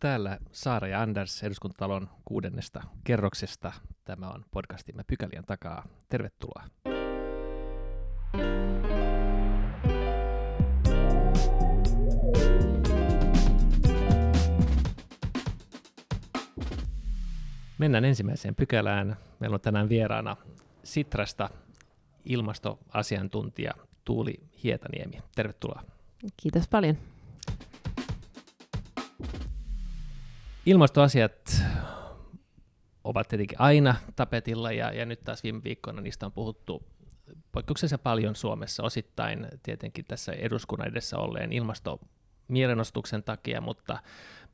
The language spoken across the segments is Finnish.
Täällä Saara ja Anders eduskuntatalon kuudennesta kerroksesta. Tämä on podcastimme Pykälien takaa. Tervetuloa. Mennään ensimmäiseen pykälään. Meillä on tänään vieraana Sitrasta ilmastoasiantuntija Tuuli Hietaniemi. Tervetuloa. Kiitos paljon. Ilmastoasiat ovat tietenkin aina tapetilla ja, ja nyt taas viime viikkoina niistä on puhuttu poikkeuksellisen paljon Suomessa, osittain tietenkin tässä eduskunnan edessä olleen ilmastomierenostuksen takia, mutta,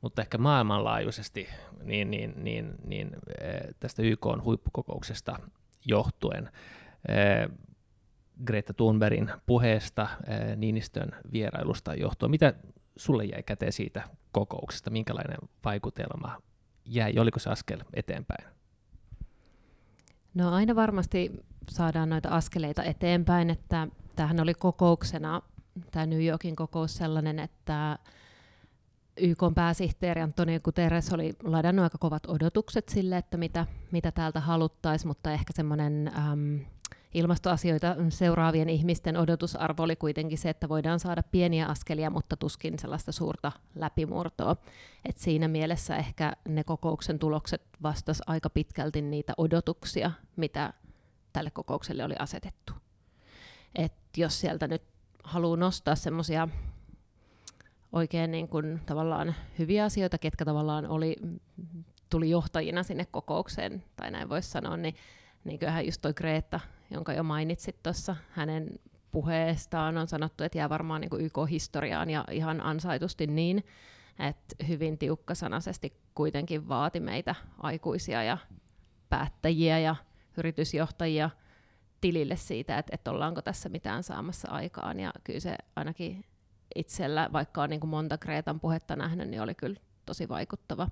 mutta ehkä maailmanlaajuisesti niin, niin, niin, niin eh, tästä YK on huippukokouksesta johtuen. Eh, Greta Thunbergin puheesta, eh, Niinistön vierailusta johtuen. Mitä sulle jäi käteen siitä kokouksesta? Minkälainen vaikutelma jäi? Oliko se askel eteenpäin? No aina varmasti saadaan noita askeleita eteenpäin, että tämähän oli kokouksena, tämä New Yorkin kokous sellainen, että YK pääsihteeri Antonio Guterres oli ladannut aika kovat odotukset sille, että mitä, mitä täältä haluttaisiin, mutta ehkä semmoinen ilmastoasioita seuraavien ihmisten odotusarvo oli kuitenkin se, että voidaan saada pieniä askelia, mutta tuskin sellaista suurta läpimurtoa. Et siinä mielessä ehkä ne kokouksen tulokset vastas aika pitkälti niitä odotuksia, mitä tälle kokoukselle oli asetettu. Et jos sieltä nyt haluaa nostaa semmoisia oikein niin kuin tavallaan hyviä asioita, ketkä tavallaan oli, tuli johtajina sinne kokoukseen, tai näin voisi sanoa, niin, niin kyllähän just toi Greta jonka jo mainitsit tuossa hänen puheestaan, on sanottu, että jää varmaan niin YK-historiaan ja ihan ansaitusti niin, että hyvin tiukkasanaisesti kuitenkin vaati meitä aikuisia ja päättäjiä ja yritysjohtajia tilille siitä, että, että ollaanko tässä mitään saamassa aikaan. Ja kyllä se ainakin itsellä, vaikka on niin kuin monta Kreetan puhetta nähnyt, niin oli kyllä tosi vaikuttava.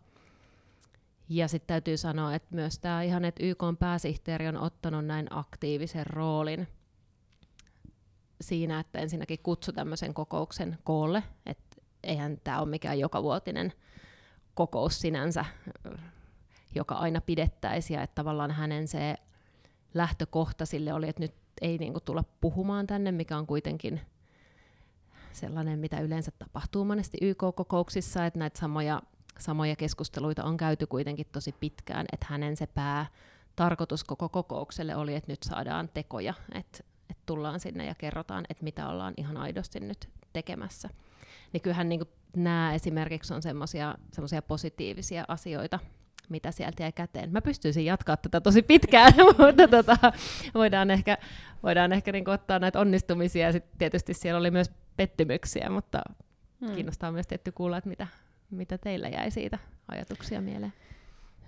Ja sitten täytyy sanoa, että myös tämä ihan, että YK pääsihteeri on ottanut näin aktiivisen roolin siinä, että ensinnäkin kutsu tämmöisen kokouksen koolle, että eihän tämä ole mikään jokavuotinen kokous sinänsä, joka aina pidettäisiin, ja että tavallaan hänen se lähtökohta sille oli, että nyt ei niinku tulla puhumaan tänne, mikä on kuitenkin sellainen, mitä yleensä tapahtuu monesti YK-kokouksissa, että näitä samoja samoja keskusteluita on käyty kuitenkin tosi pitkään, että hänen se pää tarkoitus koko kokoukselle oli, että nyt saadaan tekoja, että, että tullaan sinne ja kerrotaan, että mitä ollaan ihan aidosti nyt tekemässä. Niin kyllähän niin nämä esimerkiksi on semmoisia positiivisia asioita, mitä sieltä jäi käteen. Mä pystyisin jatkaa tätä tosi pitkään, mutta tota, voidaan ehkä, voidaan ehkä niin ottaa näitä onnistumisia, ja sitten tietysti siellä oli myös pettymyksiä, mutta hmm. kiinnostaa myös tietty kuulla, että mitä, mitä teillä jäi siitä ajatuksia mieleen?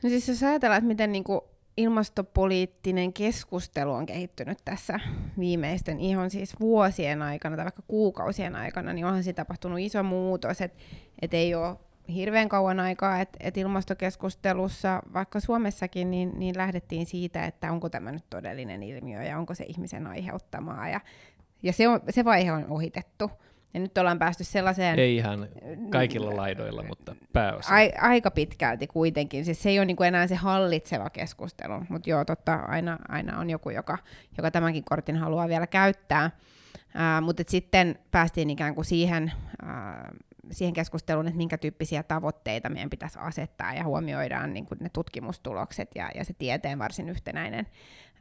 No siis jos ajatellaan, että miten niin kuin ilmastopoliittinen keskustelu on kehittynyt tässä viimeisten ihan siis vuosien aikana tai vaikka kuukausien aikana, niin onhan siinä tapahtunut iso muutos, että et ei ole hirveän kauan aikaa, että et ilmastokeskustelussa, vaikka Suomessakin, niin, niin lähdettiin siitä, että onko tämä nyt todellinen ilmiö ja onko se ihmisen aiheuttamaa. Ja, ja se, on, se vaihe on ohitettu. Ja nyt ollaan päästy sellaiseen... Ei ihan kaikilla laidoilla, mutta pääosin. A, aika pitkälti kuitenkin. Siis se ei ole niinku enää se hallitseva keskustelu, mutta joo, totta, aina, aina on joku, joka, joka tämänkin kortin haluaa vielä käyttää. Uh, mutta sitten päästiin ikään kuin siihen, uh, siihen keskusteluun, että minkä tyyppisiä tavoitteita meidän pitäisi asettaa ja huomioidaan niin kuin ne tutkimustulokset ja, ja se tieteen varsin yhtenäinen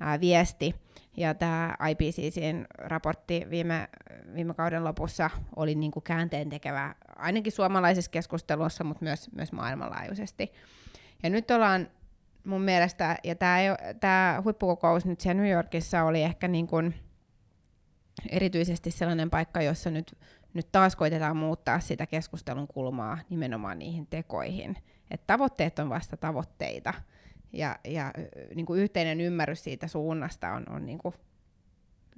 ää, viesti. Ja tämä IPCCin raportti viime, viime kauden lopussa oli niin kuin käänteen tekevä ainakin suomalaisessa keskustelussa, mutta myös, myös maailmanlaajuisesti. Ja nyt ollaan mun mielestä, ja tämä huippukokous nyt siellä New Yorkissa oli ehkä niin kuin erityisesti sellainen paikka, jossa nyt nyt taas koitetaan muuttaa sitä keskustelun kulmaa nimenomaan niihin tekoihin. Et tavoitteet on vasta tavoitteita, ja, ja niin kuin yhteinen ymmärrys siitä suunnasta on, on niin kuin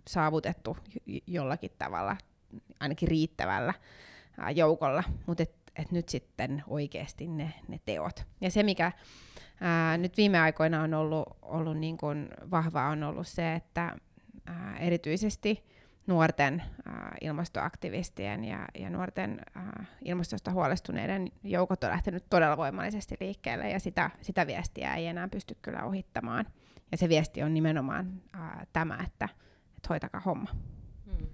saavutettu jollakin tavalla, ainakin riittävällä joukolla, mutta et, et nyt sitten oikeasti ne, ne teot. Ja se, mikä ää, nyt viime aikoina on ollut, ollut niin kuin vahvaa, on ollut se, että ää, erityisesti nuorten äh, ilmastoaktivistien ja, ja nuorten äh, ilmastosta huolestuneiden joukot on lähtenyt todella voimallisesti liikkeelle ja sitä, sitä viestiä ei enää pysty kyllä ohittamaan. Ja se viesti on nimenomaan äh, tämä, että, että hoitakaa homma. Hmm.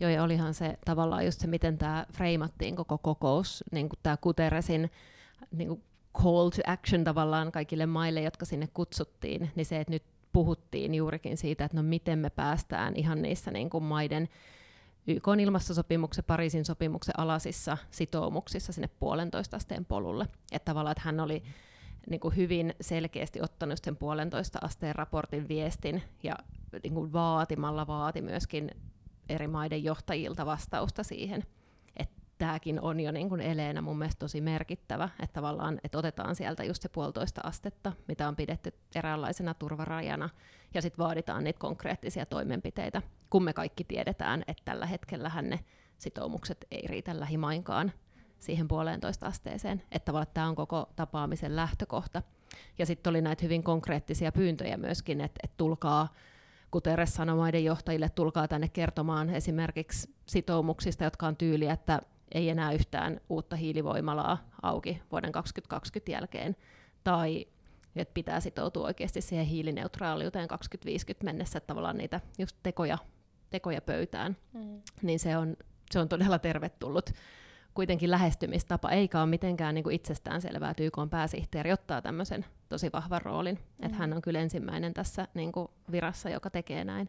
Joo, ja olihan se tavallaan just se, miten tämä freimattiin koko kokous, niin kuin tämä Guterresin niin kuin call to action tavallaan kaikille maille, jotka sinne kutsuttiin, niin se, että nyt puhuttiin juurikin siitä, että no miten me päästään ihan niissä niin kuin maiden YK ilmastosopimuksen, Pariisin sopimuksen alasissa sitoumuksissa sinne puolentoista asteen polulle. Että tavallaan, että hän oli niin kuin hyvin selkeästi ottanut sen puolentoista asteen raportin viestin ja niin kuin vaatimalla vaati myöskin eri maiden johtajilta vastausta siihen tämäkin on jo niin kuin eleenä mun mielestä tosi merkittävä, että tavallaan että otetaan sieltä just se puolitoista astetta, mitä on pidetty eräänlaisena turvarajana, ja sitten vaaditaan niitä konkreettisia toimenpiteitä, kun me kaikki tiedetään, että tällä hetkellä ne sitoumukset ei riitä lähimainkaan siihen puoleentoista asteeseen, että tavallaan tämä on koko tapaamisen lähtökohta. Ja sitten oli näitä hyvin konkreettisia pyyntöjä myöskin, että, että tulkaa Guterres sanoi johtajille, tulkaa tänne kertomaan esimerkiksi sitoumuksista, jotka on tyyliä, että ei enää yhtään uutta hiilivoimalaa auki vuoden 2020 jälkeen, tai että pitää sitoutua oikeasti siihen hiilineutraaliuteen 2050 mennessä, että tavallaan niitä just tekoja, tekoja pöytään, mm. niin se on, se on todella tervetullut kuitenkin lähestymistapa, eikä ole mitenkään niin kuin itsestään selvää, että YK pääsihteeri ottaa tämmöisen tosi vahvan roolin, mm. että hän on kyllä ensimmäinen tässä niin kuin virassa, joka tekee näin.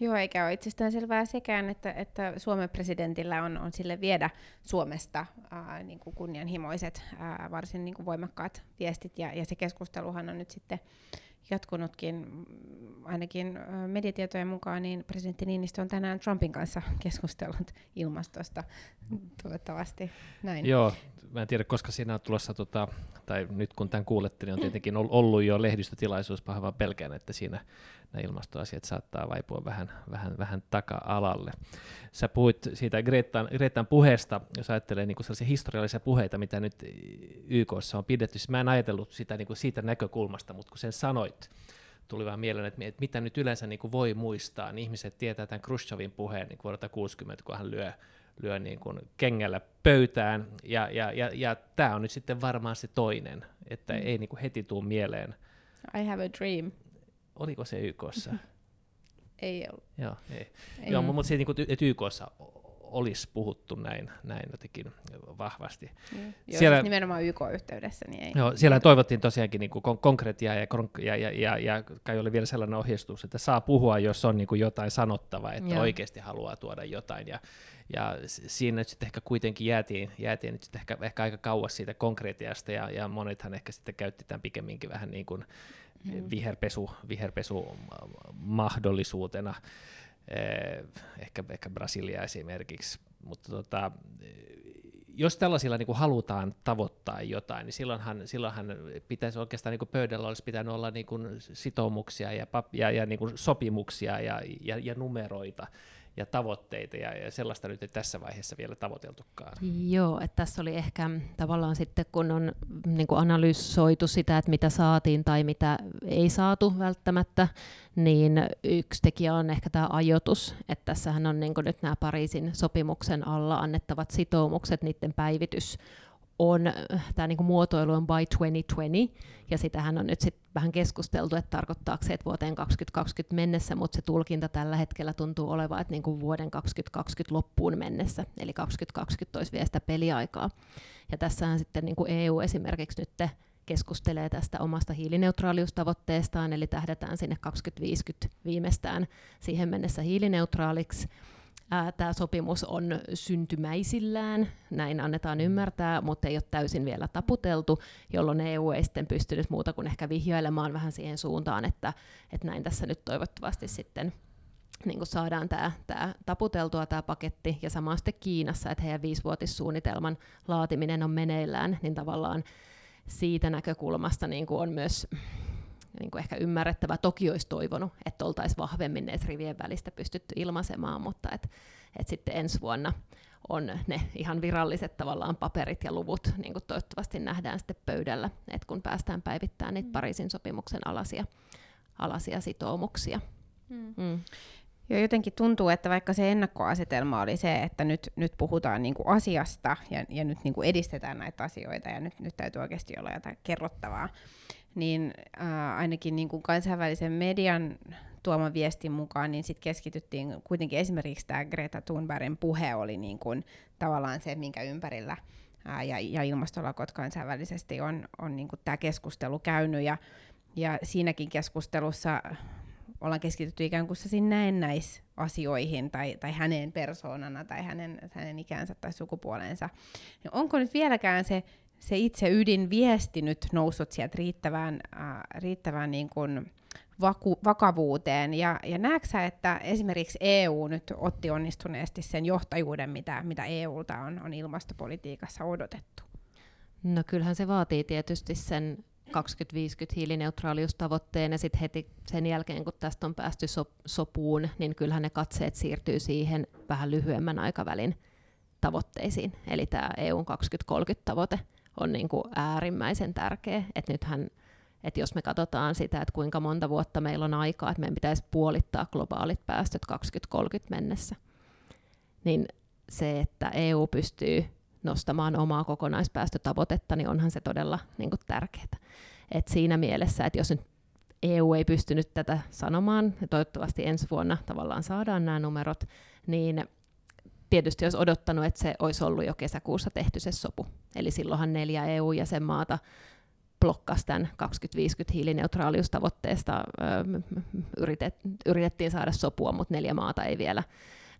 Joo, eikä ole itsestään selvää sekään, että, että Suomen presidentillä on, on sille viedä Suomesta ää, niin kuin kunnianhimoiset, ää, varsin niin kuin voimakkaat viestit, ja, ja se keskusteluhan on nyt sitten jatkunutkin, ainakin mediatietojen mukaan, niin presidentti Niinistö on tänään Trumpin kanssa keskustellut ilmastosta, toivottavasti näin. Joo, mä en tiedä, koska siinä on tulossa, tota, tai nyt kun tämän kuulette, niin on tietenkin ollut jo lehdistötilaisuus, pahoin pelkään, että siinä nämä ilmastoasiat saattaa vaipua vähän, vähän, vähän taka-alalle. Sä puhuit siitä Gretan, Gretan puheesta, jos ajattelee niin kuin sellaisia historiallisia puheita, mitä nyt YKssa on pidetty. Siis mä en ajatellut sitä niin kuin siitä näkökulmasta, mutta kun sen sanoit, tuli vähän mieleen, että, että mitä nyt yleensä niin kuin voi muistaa, niin ihmiset tietää tämän Khrushchevin puheen niin vuodelta 60, kun hän lyö lyö niin kuin kengällä pöytään, ja, ja, ja, ja tämä on nyt sitten varmaan se toinen, että mm. ei niin kuin heti tule mieleen. I have a dream. Oliko se YKssa? ei ollut. Joo, ei. ei. Joo, mutta se, niin kuin, että YKssa olisi puhuttu näin, näin jotenkin vahvasti. Niin. Joo, siellä, siis nimenomaan YK-yhteydessä. Niin ei, joo, siellä toivottiin tosiaankin niin kuin konkretiaa ja, ja, ja, ja, ja kai oli vielä sellainen ohjeistus, että saa puhua, jos on niin kuin jotain sanottavaa, että joo. oikeasti haluaa tuoda jotain. Ja, ja siinä nyt sitten ehkä kuitenkin jäätiin, jäätiin nyt sitten ehkä, ehkä aika kauas siitä konkretiasta, ja, ja monethan ehkä sitten käytti tämän pikemminkin vähän niin kuin. Viherpesu, viherpesu mahdollisuutena, eh, ehkä, ehkä Brasilia esimerkiksi, mutta tota, jos tällaisilla niin kuin halutaan tavoittaa jotain, niin silloinhan, silloinhan pitäisi oikeastaan niin kuin pöydällä olisi pitänyt olla niin kuin sitoumuksia ja, pap- ja, ja niin kuin sopimuksia ja, ja, ja numeroita, ja tavoitteita, ja, ja sellaista nyt ei tässä vaiheessa vielä tavoiteltukaan. Joo, että tässä oli ehkä tavallaan sitten, kun on niin kuin analysoitu sitä, että mitä saatiin tai mitä ei saatu välttämättä, niin yksi tekijä on ehkä tämä ajoitus, että tässähän on niin kuin nyt nämä Pariisin sopimuksen alla annettavat sitoumukset, niiden päivitys on, äh, tämä niinku muotoilu on by 2020, ja sitähän on nyt sit vähän keskusteltu, että tarkoittaako se, että vuoteen 2020 mennessä, mutta se tulkinta tällä hetkellä tuntuu olevan, että niinku vuoden 2020 loppuun mennessä, eli 2020 olisi vielä sitä peliaikaa. Ja tässähän sitten niinku EU esimerkiksi nyt keskustelee tästä omasta hiilineutraaliustavoitteestaan, eli tähdätään sinne 2050 viimeistään siihen mennessä hiilineutraaliksi, tämä sopimus on syntymäisillään, näin annetaan mm. ymmärtää, mutta ei ole täysin vielä taputeltu, jolloin EU ei sitten pystynyt muuta kuin ehkä vihjailemaan vähän siihen suuntaan, että, että näin tässä nyt toivottavasti sitten niin kuin saadaan tämä, tämä taputeltua tämä paketti, ja sama sitten Kiinassa, että heidän viisivuotissuunnitelman laatiminen on meneillään, niin tavallaan siitä näkökulmasta niin kuin on myös niin kuin ehkä ymmärrettävä. Toki olisi toivonut, että oltaisiin vahvemmin ne rivien välistä pystytty ilmaisemaan, mutta et, et sitten ensi vuonna on ne ihan viralliset tavallaan paperit ja luvut, niin kuin toivottavasti nähdään sitten pöydällä, että kun päästään päivittämään niitä mm. Pariisin sopimuksen alasia, alasia sitoumuksia. Mm. Mm. Joo, jotenkin tuntuu, että vaikka se ennakkoasetelma oli se, että nyt, nyt puhutaan niin kuin asiasta ja, ja nyt niin kuin edistetään näitä asioita ja nyt, nyt täytyy oikeasti olla jotain kerrottavaa, niin ää, ainakin niin kuin kansainvälisen median tuoman viestin mukaan, niin sitten keskityttiin kuitenkin esimerkiksi tämä Greta Thunbergin puhe oli niin kuin tavallaan se, minkä ympärillä ää, ja, ja ilmastolakot kansainvälisesti on, on niin kuin tämä keskustelu käynyt ja, ja siinäkin keskustelussa ollaan keskitytty ikään kuin näennäisasioihin tai, tai hänen persoonana tai hänen, hänen ikänsä tai sukupuolensa. Ja onko nyt vieläkään se, se itse ydinviesti nyt noussut sieltä riittävään, äh, riittävään niin kuin vaku, vakavuuteen? Ja, ja näetkö että esimerkiksi EU nyt otti onnistuneesti sen johtajuuden, mitä, mitä EUlta on, on ilmastopolitiikassa odotettu? No kyllähän se vaatii tietysti sen 2050 hiilineutraaliustavoitteen ja sitten heti sen jälkeen, kun tästä on päästy so- sopuun, niin kyllähän ne katseet siirtyy siihen vähän lyhyemmän aikavälin tavoitteisiin. Eli tämä EUn 2030-tavoite on niin kuin äärimmäisen tärkeä. että nythän, että jos me katsotaan sitä, että kuinka monta vuotta meillä on aikaa, että meidän pitäisi puolittaa globaalit päästöt 2030 mennessä, niin se, että EU pystyy nostamaan omaa kokonaispäästötavoitetta, niin onhan se todella niin kuin tärkeää. Et siinä mielessä, että jos nyt EU ei pystynyt tätä sanomaan, ja toivottavasti ensi vuonna tavallaan saadaan nämä numerot, niin tietysti olisi odottanut, että se olisi ollut jo kesäkuussa tehty se sopu. Eli silloinhan neljä EU-jäsenmaata blokkasi tämän 2050 hiilineutraaliustavoitteesta. Yritet, yritettiin saada sopua, mutta neljä maata ei vielä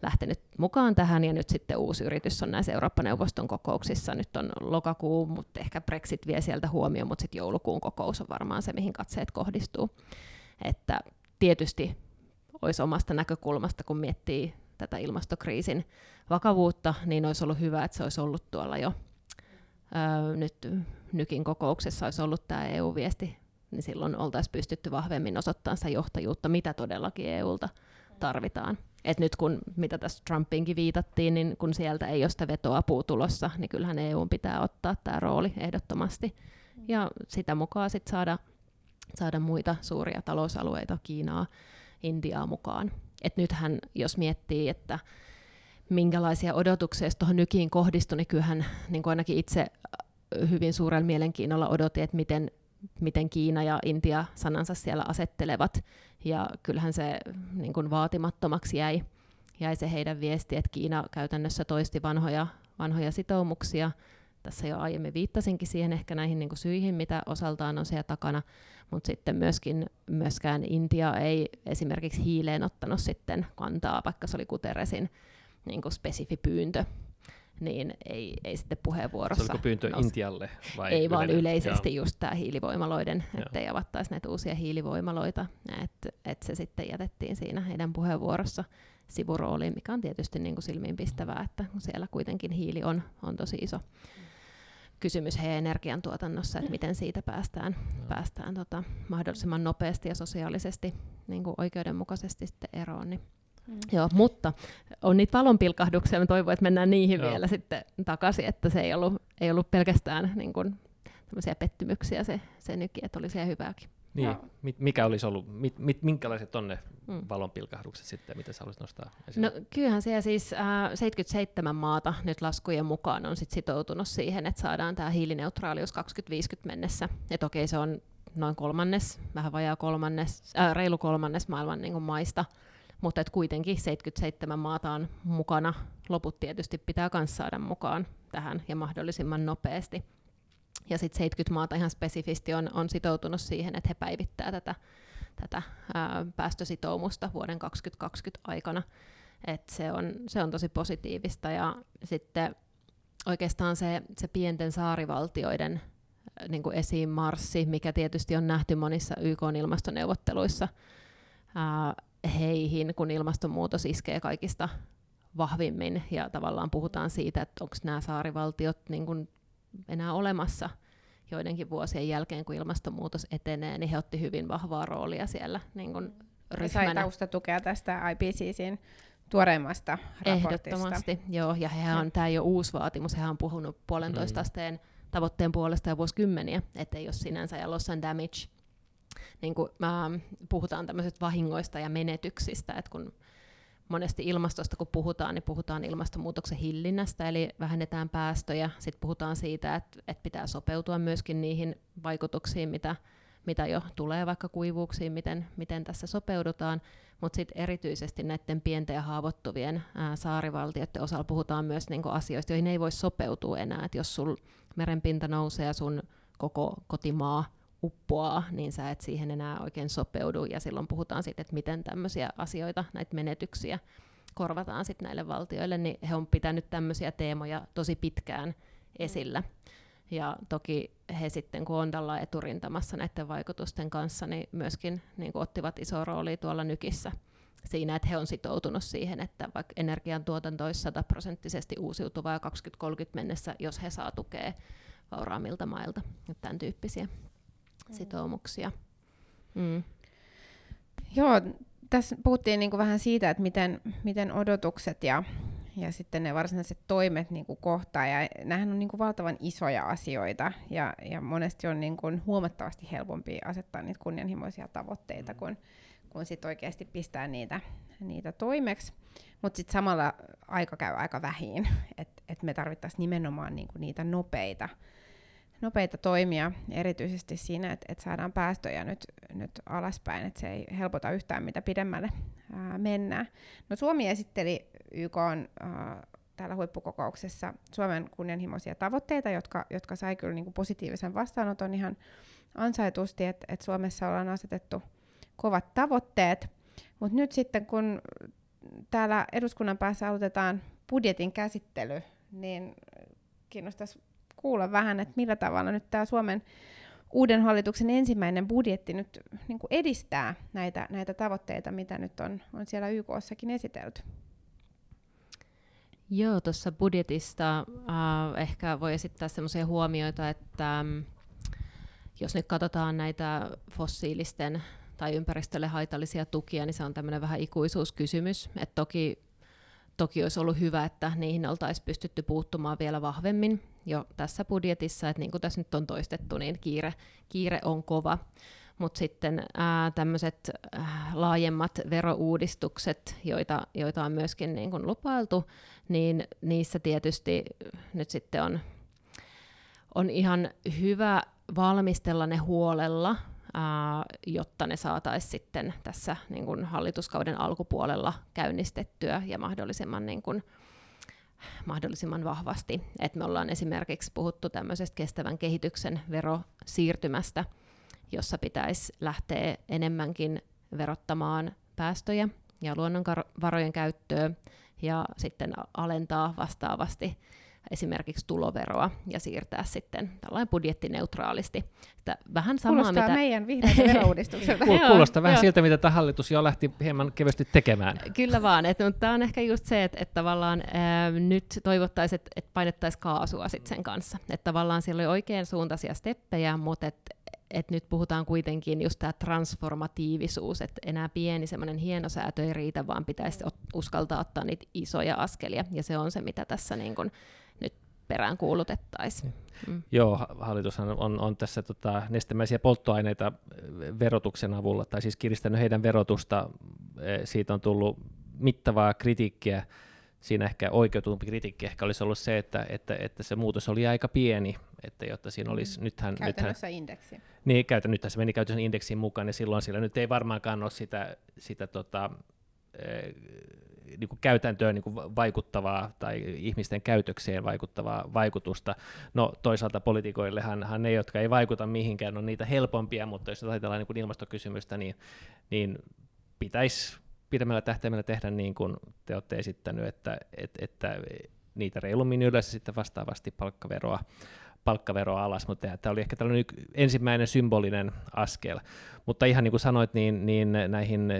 lähtenyt mukaan tähän, ja nyt sitten uusi yritys on näissä Eurooppa-neuvoston kokouksissa. Nyt on lokakuu, mutta ehkä Brexit vie sieltä huomioon, mutta sitten joulukuun kokous on varmaan se, mihin katseet kohdistuu. Että tietysti olisi omasta näkökulmasta, kun miettii tätä ilmastokriisin vakavuutta, niin olisi ollut hyvä, että se olisi ollut tuolla jo öö, nyt nykin kokouksessa olisi ollut tämä EU-viesti, niin silloin oltaisiin pystytty vahvemmin osoittamaan sitä johtajuutta, mitä todellakin EUlta tarvitaan. Et nyt kun, mitä tässä Trumpinkin viitattiin, niin kun sieltä ei ole sitä vetoapua tulossa, niin kyllähän EU pitää ottaa tämä rooli ehdottomasti. Ja sitä mukaan sit saada, saada muita suuria talousalueita, Kiinaa, Intiaa mukaan. Et nythän, jos miettii, että minkälaisia odotuksia tuohon nykiin kohdistui, niin kyllähän niin kuin ainakin itse äh, hyvin suurella mielenkiinnolla odotin, että miten, miten Kiina ja Intia sanansa siellä asettelevat ja kyllähän se niin kuin vaatimattomaksi jäi, jäi se heidän viesti, että Kiina käytännössä toisti vanhoja, vanhoja sitoumuksia. Tässä jo aiemmin viittasinkin siihen ehkä näihin niin kuin syihin, mitä osaltaan on siellä takana, mutta sitten myöskin, myöskään Intia ei esimerkiksi hiileen ottanut sitten kantaa, vaikka se oli Kuteresin niin kuin spesifi pyyntö niin ei, ei sitten puheenvuorossa... Se oliko pyyntö nousi. Intialle vai Ei, vaan yleisesti Joo. just tämä hiilivoimaloiden, että ei avattaisi näitä uusia hiilivoimaloita, että et se sitten jätettiin siinä heidän puheenvuorossa sivurooliin, mikä on tietysti niin kuin silmiinpistävää, että siellä kuitenkin hiili on, on tosi iso kysymys heidän energiantuotannossa, että miten siitä päästään, no. päästään tota, mahdollisimman nopeasti ja sosiaalisesti niin kuin oikeudenmukaisesti sitten eroon. Niin Mm. Joo, mutta on niitä valonpilkahduksia, mä toivon, että mennään niihin Joo. vielä sitten takaisin, että se ei ollut, ei ollut pelkästään niin kuin, pettymyksiä se, se nyki, että oli siellä hyvääkin. Niin, Joo. mikä olisi ollut, mit, mit, minkälaiset on ne mm. valonpilkahdukset sitten, mitä sä haluaisit nostaa esille? No kyllähän siellä siis äh, 77 maata nyt laskujen mukaan on sit sitoutunut siihen, että saadaan tämä hiilineutraalius 2050 mennessä. Et okei, se on noin kolmannes, vähän vajaa kolmannes, äh, reilu kolmannes maailman niin kuin maista, mutta et kuitenkin 77 maata on mukana. Loput tietysti pitää myös saada mukaan tähän ja mahdollisimman nopeasti. Ja sitten 70 maata ihan spesifisti on, on sitoutunut siihen, että he päivittää tätä, tätä ää, päästösitoumusta vuoden 2020 aikana. Et se, on, se on tosi positiivista. Ja sitten oikeastaan se, se pienten saarivaltioiden niin kuin esiin marssi, mikä tietysti on nähty monissa YK-ilmastoneuvotteluissa, ää, heihin, kun ilmastonmuutos iskee kaikista vahvimmin ja tavallaan puhutaan siitä, että onko nämä saarivaltiot niin enää olemassa joidenkin vuosien jälkeen, kun ilmastonmuutos etenee, niin he otti hyvin vahvaa roolia siellä niin kuin ryhmänä. Sai taustatukea tästä IPCCin tuoreimmasta raportista. Ehdottomasti, joo, ja hehän on, tämä ei ole uusi vaatimus, hehän on puhunut puolentoista mm. asteen tavoitteen puolesta jo vuosikymmeniä, ettei ole sinänsä ja loss and damage niin kuin, äh, puhutaan tämmöisistä vahingoista ja menetyksistä, että kun monesti ilmastosta kun puhutaan, niin puhutaan ilmastonmuutoksen hillinnästä, eli vähennetään päästöjä. Sitten puhutaan siitä, että, että pitää sopeutua myöskin niihin vaikutuksiin, mitä, mitä jo tulee vaikka kuivuuksiin, miten, miten tässä sopeudutaan. Mutta sitten erityisesti näiden pienten ja haavoittuvien ää, saarivaltioiden osalla puhutaan myös niinku asioista, joihin ei voi sopeutua enää. Et jos sun merenpinta nousee ja sun koko kotimaa uppoaa, niin sä et siihen enää oikein sopeudu, ja silloin puhutaan sitten, että miten tämmöisiä asioita, näitä menetyksiä korvataan sitten näille valtioille, niin he on pitänyt tämmöisiä teemoja tosi pitkään esillä. Ja toki he sitten, kun on tällä eturintamassa näiden vaikutusten kanssa, niin myöskin niin ottivat iso rooli tuolla nykissä siinä, että he on sitoutunut siihen, että vaikka energiantuotanto olisi sataprosenttisesti uusiutuvaa 2030 mennessä, jos he saa tukea vauraammilta mailta, tämän tyyppisiä mm. Sitoumuksia. Mm. Joo, tässä puhuttiin niin kuin vähän siitä, että miten, miten odotukset ja, ja sitten ne varsinaiset toimet niin kuin kohtaa. Ja nämähän on niin kuin valtavan isoja asioita ja, ja monesti on niin kuin huomattavasti helpompi asettaa niitä kunnianhimoisia tavoitteita, mm. kun, kun sit oikeasti pistää niitä, niitä toimeksi. Mutta sitten samalla aika käy aika vähin, että et me tarvittaisiin nimenomaan niinku niitä nopeita nopeita toimia, erityisesti siinä, että, että saadaan päästöjä nyt, nyt alaspäin, että se ei helpota yhtään, mitä pidemmälle ää, mennään. No Suomi esitteli YK on, ää, täällä huippukokouksessa Suomen kunnianhimoisia tavoitteita, jotka, jotka sai kyllä niin kuin positiivisen vastaanoton ihan ansaitusti, että, että Suomessa ollaan asetettu kovat tavoitteet, mutta nyt sitten kun täällä eduskunnan päässä aloitetaan budjetin käsittely, niin kiinnostaisi kuulla vähän, että millä tavalla nyt tämä Suomen uuden hallituksen ensimmäinen budjetti nyt niin kuin edistää näitä, näitä tavoitteita, mitä nyt on, on siellä YKssakin esitelty. Joo, tuossa budjetista äh, ehkä voi esittää sellaisia huomioita, että ähm, jos nyt katsotaan näitä fossiilisten tai ympäristölle haitallisia tukia, niin se on tämmöinen vähän ikuisuuskysymys. Et toki Toki olisi ollut hyvä, että niihin oltaisiin pystytty puuttumaan vielä vahvemmin jo tässä budjetissa, että niin kuin tässä nyt on toistettu, niin kiire, kiire on kova. Mutta sitten tämmöiset laajemmat verouudistukset, joita, joita on myöskin niin kuin lupailtu, niin niissä tietysti nyt sitten on, on ihan hyvä valmistella ne huolella, jotta ne saataisiin sitten tässä niin kuin hallituskauden alkupuolella käynnistettyä ja mahdollisimman, niin kuin, mahdollisimman vahvasti. Et me ollaan esimerkiksi puhuttu tämmöisestä kestävän kehityksen verosiirtymästä, jossa pitäisi lähteä enemmänkin verottamaan päästöjä ja luonnonvarojen käyttöä ja sitten alentaa vastaavasti esimerkiksi tuloveroa ja siirtää sitten tällainen budjettineutraalisti. Sitä vähän samaa, Kuulostaa mitä... meidän vihreältä verouudistukselta. Kuulostaa vähän siltä, mitä tämä hallitus jo lähti hieman kevyesti tekemään. Kyllä vaan, että, mutta tämä on ehkä just se, että, että tavallaan ää, nyt toivottaisiin, että, että painettaisiin kaasua sit sen kanssa. Että tavallaan siellä oli oikein suuntaisia steppejä, mutta että et nyt puhutaan kuitenkin just tämä transformatiivisuus, että enää pieni semmoinen hieno säätö ei riitä, vaan pitäisi uskaltaa ottaa niitä isoja askelia, ja se on se, mitä tässä niin kun perään kuulutettaisiin. Mm. Joo, hallitushan on, on tässä tota, nestemäisiä polttoaineita eh, verotuksen avulla, tai siis kiristänyt heidän verotusta. Eh, siitä on tullut mittavaa kritiikkiä. Siinä ehkä oikeutumpi kritiikki ehkä olisi ollut se, että, että, että se muutos oli aika pieni, että jotta siinä olisi, mm. nythän... Käytännössä nythän, indeksi. Niin, käytän, nythän se meni käytännössä indeksiin mukaan, ja silloin sillä nyt ei varmaankaan ole sitä, sitä tota, eh, niin kuin käytäntöön niin kuin vaikuttavaa tai ihmisten käytökseen vaikuttavaa vaikutusta. No toisaalta poliitikoillehan ne, jotka ei vaikuta mihinkään, on niitä helpompia, mutta jos ajatellaan niin kuin ilmastokysymystä, niin, niin pitäisi pidemmällä tähtäimellä tehdä niin kuin te olette esittänyt, että, että, että niitä reilummin yleensä sitten vastaavasti palkkaveroa palkkaveroa alas, mutta tämä oli ehkä tällainen ensimmäinen symbolinen askel. Mutta ihan niin kuin sanoit, niin, niin näihin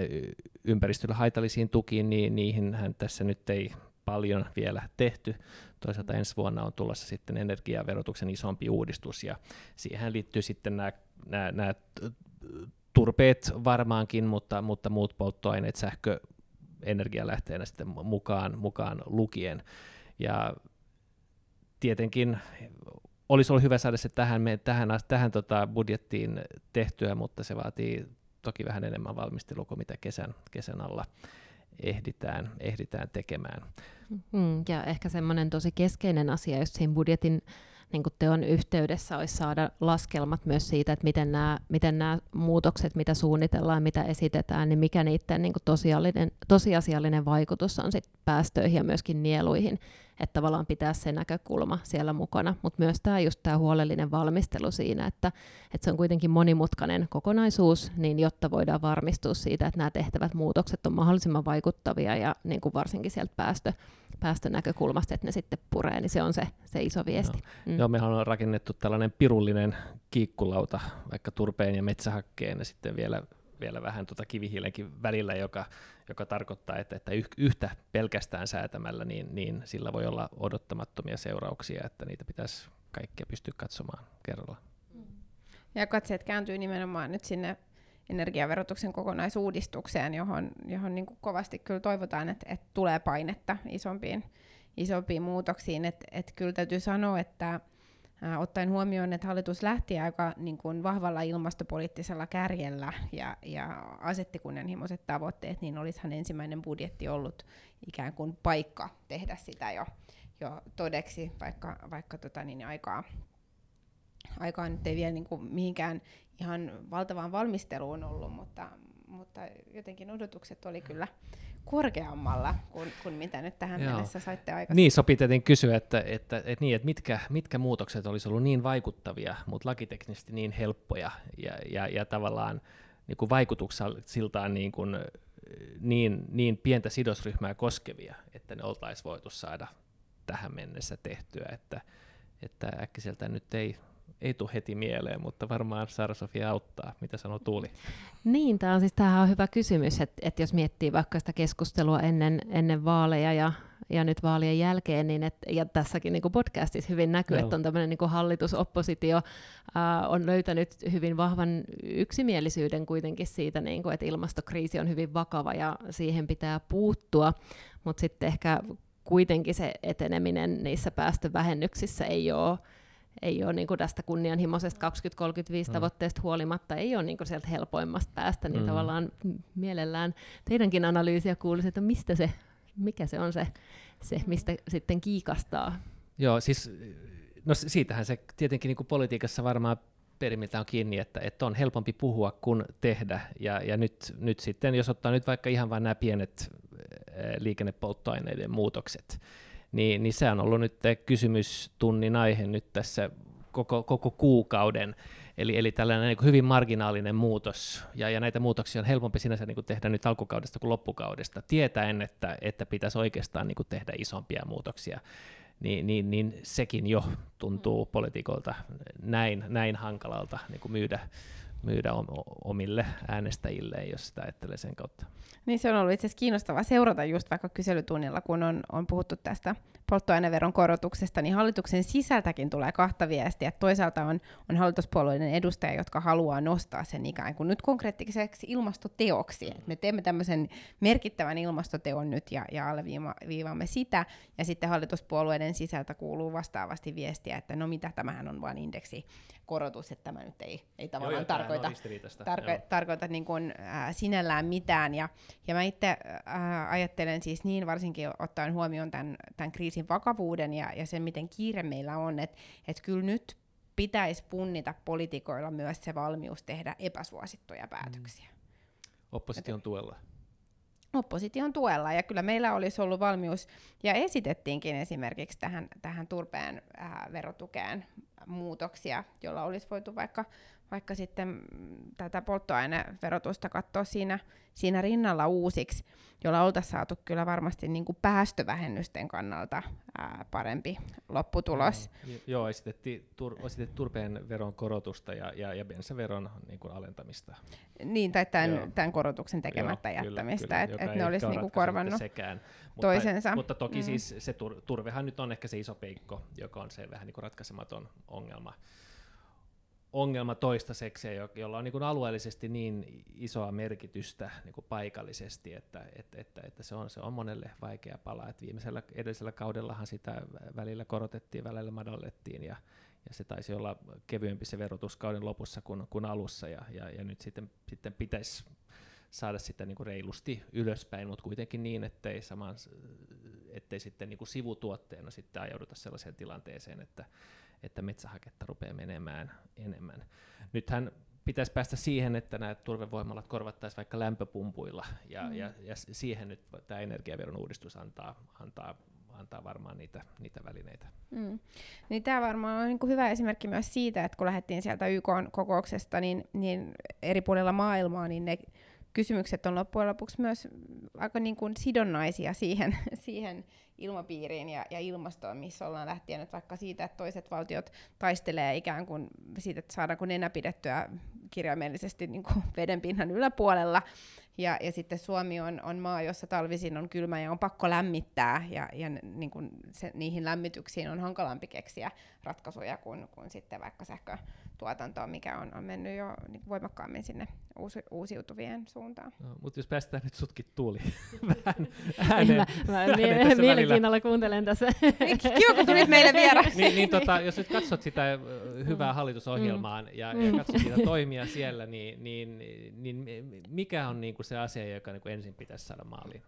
ympäristölle haitallisiin tukiin, niin niihin tässä nyt ei paljon vielä tehty. Toisaalta ensi vuonna on tulossa sitten energiaverotuksen isompi uudistus, ja siihen liittyy sitten nämä, nämä, nämä turpeet varmaankin, mutta, mutta muut polttoaineet sähkö energialähteenä sitten mukaan, mukaan lukien. Ja tietenkin olisi ollut hyvä saada se tähän, me, tähän, tähän tota budjettiin tehtyä, mutta se vaatii toki vähän enemmän valmistelua kuin mitä kesän, kesän alla ehditään, ehditään tekemään. Mm, ja ehkä semmoinen tosi keskeinen asia just siinä budjetin niin kuin teon yhteydessä olisi saada laskelmat myös siitä, että miten nämä, miten nämä muutokset, mitä suunnitellaan, mitä esitetään, niin mikä niiden niin kuin tosiasiallinen, tosiasiallinen vaikutus on sit päästöihin ja myöskin nieluihin että tavallaan pitää se näkökulma siellä mukana, mutta myös tämä just tämä huolellinen valmistelu siinä, että, että se on kuitenkin monimutkainen kokonaisuus, niin jotta voidaan varmistua siitä, että nämä tehtävät muutokset on mahdollisimman vaikuttavia ja niin kuin varsinkin sieltä päästö, päästönäkökulmasta, että ne sitten puree, niin se on se, se iso viesti. Joo, mm. Joo mehän on rakennettu tällainen pirullinen kiikkulauta vaikka turpeen ja metsähakkeen ja sitten vielä vielä vähän tuota kivihiilenkin välillä, joka, joka tarkoittaa, että, että yhtä pelkästään säätämällä, niin, niin sillä voi olla odottamattomia seurauksia, että niitä pitäisi kaikkia pystyä katsomaan kerralla. Ja katseet kääntyy nimenomaan nyt sinne energiaverotuksen kokonaisuudistukseen, johon, johon niin kuin kovasti kyllä toivotaan, että, että tulee painetta isompiin, isompiin muutoksiin. Että, että kyllä täytyy sanoa, että ottaen huomioon, että hallitus lähti aika niin kuin, vahvalla ilmastopoliittisella kärjellä ja, ja asetti kunnianhimoiset tavoitteet, niin olisihan ensimmäinen budjetti ollut ikään kuin paikka tehdä sitä jo, jo todeksi, vaikka, vaikka tota, niin aikaa, aikaa nyt ei vielä niin kuin, mihinkään ihan valtavaan valmisteluun ollut, mutta, mutta jotenkin odotukset oli kyllä korkeammalla kuin, kuin mitä nyt tähän Joo. mennessä saitte aikaisemmin. Niin, sopii tietenkin kysyä, että, että, että, niin, että mitkä, mitkä muutokset olisi ollut niin vaikuttavia, mutta lakiteknisesti niin helppoja ja, ja, ja tavallaan niin kuin vaikutuksiltaan niin, kuin, niin, niin pientä sidosryhmää koskevia, että ne oltaisiin voitu saada tähän mennessä tehtyä, että, että äkkiseltä nyt ei ei tule heti mieleen, mutta varmaan Sara-Sofia auttaa. Mitä sanoo Tuuli? Niin, tämä on siis tämähän on hyvä kysymys, että, että jos miettii vaikka sitä keskustelua ennen, ennen vaaleja ja, ja nyt vaalien jälkeen, niin et, ja tässäkin niin kuin podcastissa hyvin näkyy, no. että on tämmöinen niin hallitusoppositio äh, on löytänyt hyvin vahvan yksimielisyyden kuitenkin siitä, niin kuin, että ilmastokriisi on hyvin vakava ja siihen pitää puuttua, mutta sitten ehkä kuitenkin se eteneminen niissä päästövähennyksissä ei ole ei ole niin kuin tästä kunnianhimoisesta 2035 mm. tavoitteesta huolimatta, ei ole niin kuin sieltä helpoimmasta päästä, niin mm. tavallaan mielellään teidänkin analyysiä kuulisi, että mistä se, mikä se on se, se mistä sitten kiikastaa. Joo, siis no siitähän se tietenkin niin kuin politiikassa varmaan perimiltä on kiinni, että, että on helpompi puhua kuin tehdä, ja, ja nyt, nyt sitten, jos ottaa nyt vaikka ihan vain nämä pienet liikennepolttoaineiden muutokset, niin, niin se on ollut nyt kysymystunnin aihe nyt tässä koko, koko kuukauden. Eli, eli tällainen niin hyvin marginaalinen muutos, ja, ja näitä muutoksia on helpompi sinänsä niin kuin tehdä nyt alkukaudesta kuin loppukaudesta, tietäen, että, että pitäisi oikeastaan niin kuin tehdä isompia muutoksia. Niin, niin, niin sekin jo tuntuu politiikolta näin, näin hankalalta niin kuin myydä, myydä omille äänestäjille, jos sitä ajattelee sen kautta. Niin se on ollut itse asiassa kiinnostavaa seurata just vaikka kyselytunnilla, kun on, on puhuttu tästä polttoaineveron korotuksesta, niin hallituksen sisältäkin tulee kahta viestiä. Toisaalta on, on hallituspuolueiden edustajia, jotka haluaa nostaa sen ikään kuin nyt konkreettiseksi ilmastoteoksi. Et me teemme tämmöisen merkittävän ilmastoteon nyt ja, ja alleviivaamme sitä. Ja sitten hallituspuolueiden sisältä kuuluu vastaavasti viestiä, että no mitä, tämähän on vain indeksi korotus, että tämä nyt ei, ei tavallaan Joo, tarkoita, tarko- tarkoita niin kuin, äh, sinällään mitään. Ja, ja mä itse äh, ajattelen siis niin, varsinkin ottaen huomioon tämän, tämän kriisin vakavuuden ja, ja sen, miten kiire meillä on, että et kyllä nyt pitäisi punnita poliitikoilla myös se valmius tehdä epäsuosittuja päätöksiä. Mm. Opposition tuella opposition tuella. Ja kyllä meillä olisi ollut valmius, ja esitettiinkin esimerkiksi tähän, tähän turpeen ää, verotukeen muutoksia, jolla olisi voitu vaikka, vaikka sitten tätä polttoaineverotusta katsoa siinä, siinä rinnalla uusiksi, jolla oltaisiin saatu kyllä varmasti niin kuin päästövähennysten kannalta ää, parempi lopputulos. No, joo, esitettiin, tur, esitettiin turpeen veron korotusta ja, ja, ja bensaveron niin kuin alentamista. Niin, tai tämän, tämän korotuksen tekemättä joo, jättämistä, että et ne olisi niin kuin korvannut sekään. toisensa. Mutta, mutta toki mm. siis se tur, turvehan nyt on ehkä se iso peikko, joka on se vähän niin kuin ratkaisematon ongelma ongelma toistaiseksi, jolla on niin alueellisesti niin isoa merkitystä niin kuin paikallisesti, että, että, että, että se, on, se on monelle vaikea pala. Et viimeisellä edellisellä kaudellahan sitä välillä korotettiin, välillä madallettiin ja, ja se taisi olla kevyempi se verotus kauden lopussa kuin, kuin alussa ja, ja, ja nyt sitten, sitten pitäisi saada sitä niin kuin reilusti ylöspäin, mutta kuitenkin niin, ettei, saman, ettei sitten niin kuin sivutuotteena sitten ajauduta sellaiseen tilanteeseen, että, että metsähaketta rupeaa menemään enemmän. Nythän pitäisi päästä siihen, että nämä turvevoimalat korvattaisiin vaikka lämpöpumpuilla, ja, mm. ja, ja siihen nyt tämä energiaveron uudistus antaa, antaa antaa varmaan niitä, niitä välineitä. Mm. Niin tämä varmaan on niin hyvä esimerkki myös siitä, että kun lähdettiin sieltä YK-kokouksesta, niin, niin eri puolilla maailmaa, niin ne kysymykset on loppujen lopuksi myös aika niin kuin sidonnaisia siihen, siihen ilmapiiriin ja, ja ilmastoon, missä ollaan lähtien. Nyt vaikka siitä, että toiset valtiot taistelee ikään kuin siitä, että saadaanko nenä pidettyä kirjaimellisesti niin kuin veden pinnan yläpuolella, ja, ja sitten Suomi on, on maa, jossa talvisin on kylmä ja on pakko lämmittää, ja, ja niin kuin se, niihin lämmityksiin on hankalampi keksiä ratkaisuja kuin, kuin sitten vaikka sähkötuotantoon, mikä on, on mennyt jo niin voimakkaammin sinne uusi, uusiutuvien suuntaan. No, mutta jos päästään nyt sutkin tuuli vähän ääneen. mä, mä mie- mielenkiinnolla kuuntelen tässä. Kiva, kun tulit meille vieraaksi. niin, niin tota, jos nyt katsot sitä hyvää mm. hallitusohjelmaa mm. ja, ja katsot sitä toimia siellä, niin, niin, niin mikä on niin kuin se asia, joka niin kuin ensin pitäisi saada maaliin?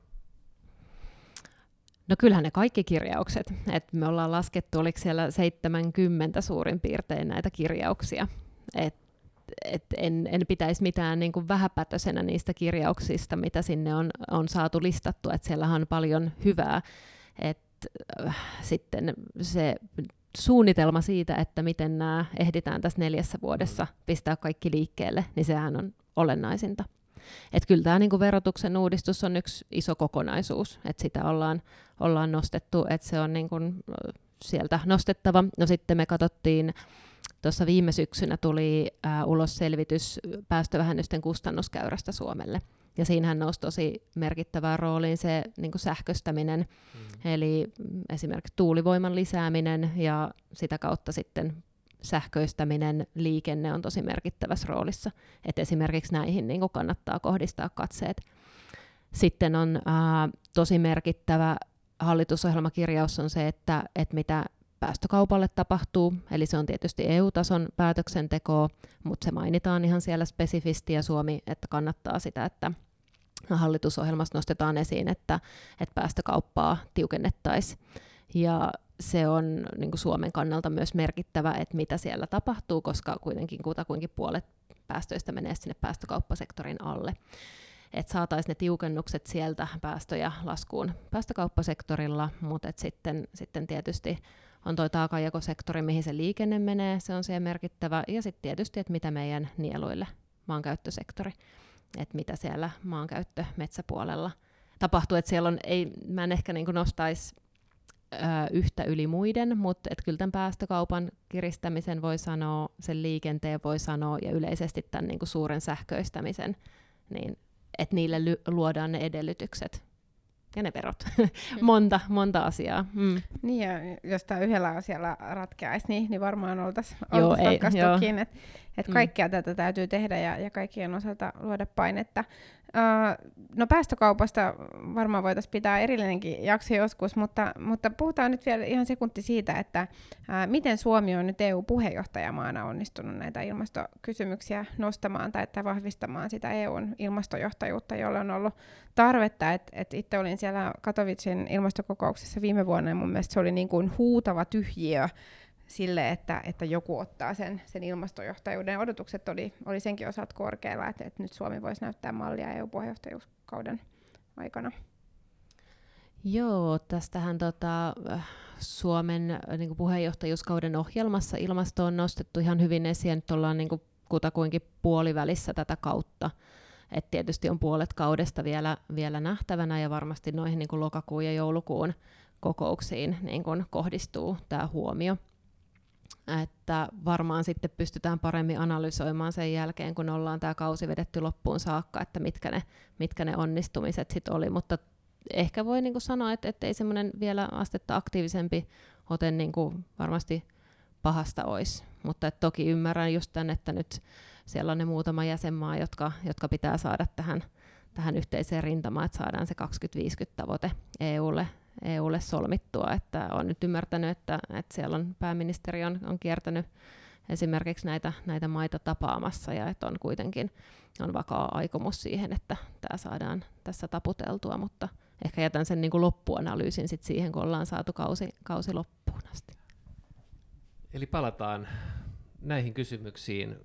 No kyllähän ne kaikki kirjaukset. Et me ollaan laskettu, oliko siellä 70 suurin piirtein näitä kirjauksia. Et, et en, en pitäisi mitään niin kuin vähäpätöisenä niistä kirjauksista, mitä sinne on, on saatu listattua. Et siellähän on paljon hyvää. Et, äh, sitten se suunnitelma siitä, että miten nämä ehditään tässä neljässä vuodessa pistää kaikki liikkeelle, niin sehän on olennaisinta. Että kyllä tämä niinku verotuksen uudistus on yksi iso kokonaisuus, että sitä ollaan, ollaan nostettu, että se on niinku sieltä nostettava. No sitten me katsottiin, tuossa viime syksynä tuli ää, ulos selvitys päästövähennysten kustannuskäyrästä Suomelle. Ja siinähän nousi tosi merkittävään rooliin se niin sähköstäminen, mm. eli esimerkiksi tuulivoiman lisääminen ja sitä kautta sitten sähköistäminen, liikenne on tosi merkittävässä roolissa. Et esimerkiksi näihin niin kannattaa kohdistaa katseet. Sitten on ää, tosi merkittävä hallitusohjelmakirjaus on se, että, että mitä päästökaupalle tapahtuu, eli se on tietysti EU-tason päätöksentekoa, mutta se mainitaan ihan siellä spesifisti ja Suomi, että kannattaa sitä, että hallitusohjelmassa nostetaan esiin, että, että päästökauppaa tiukennettaisiin. Ja se on niin kuin Suomen kannalta myös merkittävä, että mitä siellä tapahtuu, koska kuitenkin kutakuinkin puolet päästöistä menee sinne päästökauppasektorin alle. Että saataisiin ne tiukennukset sieltä päästöjä laskuun päästökauppasektorilla, mutta et sitten, sitten tietysti on tuo taakajakosektori, mihin se liikenne menee, se on siellä merkittävä, ja sitten tietysti, että mitä meidän nieluille maankäyttösektori, että mitä siellä maankäyttö metsäpuolella tapahtuu, että siellä on, ei, mä en ehkä niin nostaisi yhtä yli muiden, mutta et kyllä tämän päästökaupan kiristämisen voi sanoa, sen liikenteen voi sanoa ja yleisesti tämän niin kuin suuren sähköistämisen, niin että niille luodaan ne edellytykset ja ne verot. monta, monta asiaa. Mm. Niin ja jos tämä yhdellä asialla ratkeaisi, niin, niin varmaan oltaisiin oltais ratkaistukin, että et mm. kaikkea mm. tätä täytyy tehdä ja, ja kaikkien osalta luoda painetta. Uh, no päästökaupasta varmaan voitaisiin pitää erillinenkin jakso joskus, mutta, mutta puhutaan nyt vielä ihan sekunti siitä, että uh, miten Suomi on nyt EU-puheenjohtajamaana onnistunut näitä ilmastokysymyksiä nostamaan tai että vahvistamaan sitä EUn ilmastojohtajuutta, jolle on ollut tarvetta. Et, et itse olin siellä Katowicin ilmastokokouksessa viime vuonna ja mun mielestä se oli niin kuin huutava tyhjiö sille, että, että joku ottaa sen, sen ilmastojohtajuuden. Odotukset oli, oli senkin osalta korkealla, että, että nyt Suomi voisi näyttää mallia EU-puheenjohtajuuskauden aikana. Joo, tästähän tota, Suomen niin puheenjohtajuuskauden ohjelmassa ilmasto on nostettu ihan hyvin esiin, että ollaan niin kutakuinkin puolivälissä tätä kautta. Et tietysti on puolet kaudesta vielä, vielä nähtävänä ja varmasti noihin niin lokakuun ja joulukuun kokouksiin niin kohdistuu tämä huomio että varmaan sitten pystytään paremmin analysoimaan sen jälkeen, kun ollaan tämä kausi vedetty loppuun saakka, että mitkä ne, mitkä ne onnistumiset sitten oli, mutta ehkä voi niinku sanoa, että, että ei semmoinen vielä astetta aktiivisempi ote niinku varmasti pahasta olisi, mutta et toki ymmärrän just tämän, että nyt siellä on ne muutama jäsenmaa, jotka, jotka pitää saada tähän, tähän yhteiseen rintamaan, että saadaan se 2050 tavoite EUlle EUlle solmittua, että on nyt ymmärtänyt, että, että siellä on pääministeri on, on kiertänyt esimerkiksi näitä, näitä maita tapaamassa ja että on kuitenkin on vakaa aikomus siihen, että tämä saadaan tässä taputeltua, mutta ehkä jätän sen niin kuin loppuanalyysin sit siihen, kun ollaan saatu kausi, kausi loppuun asti. Eli palataan näihin kysymyksiin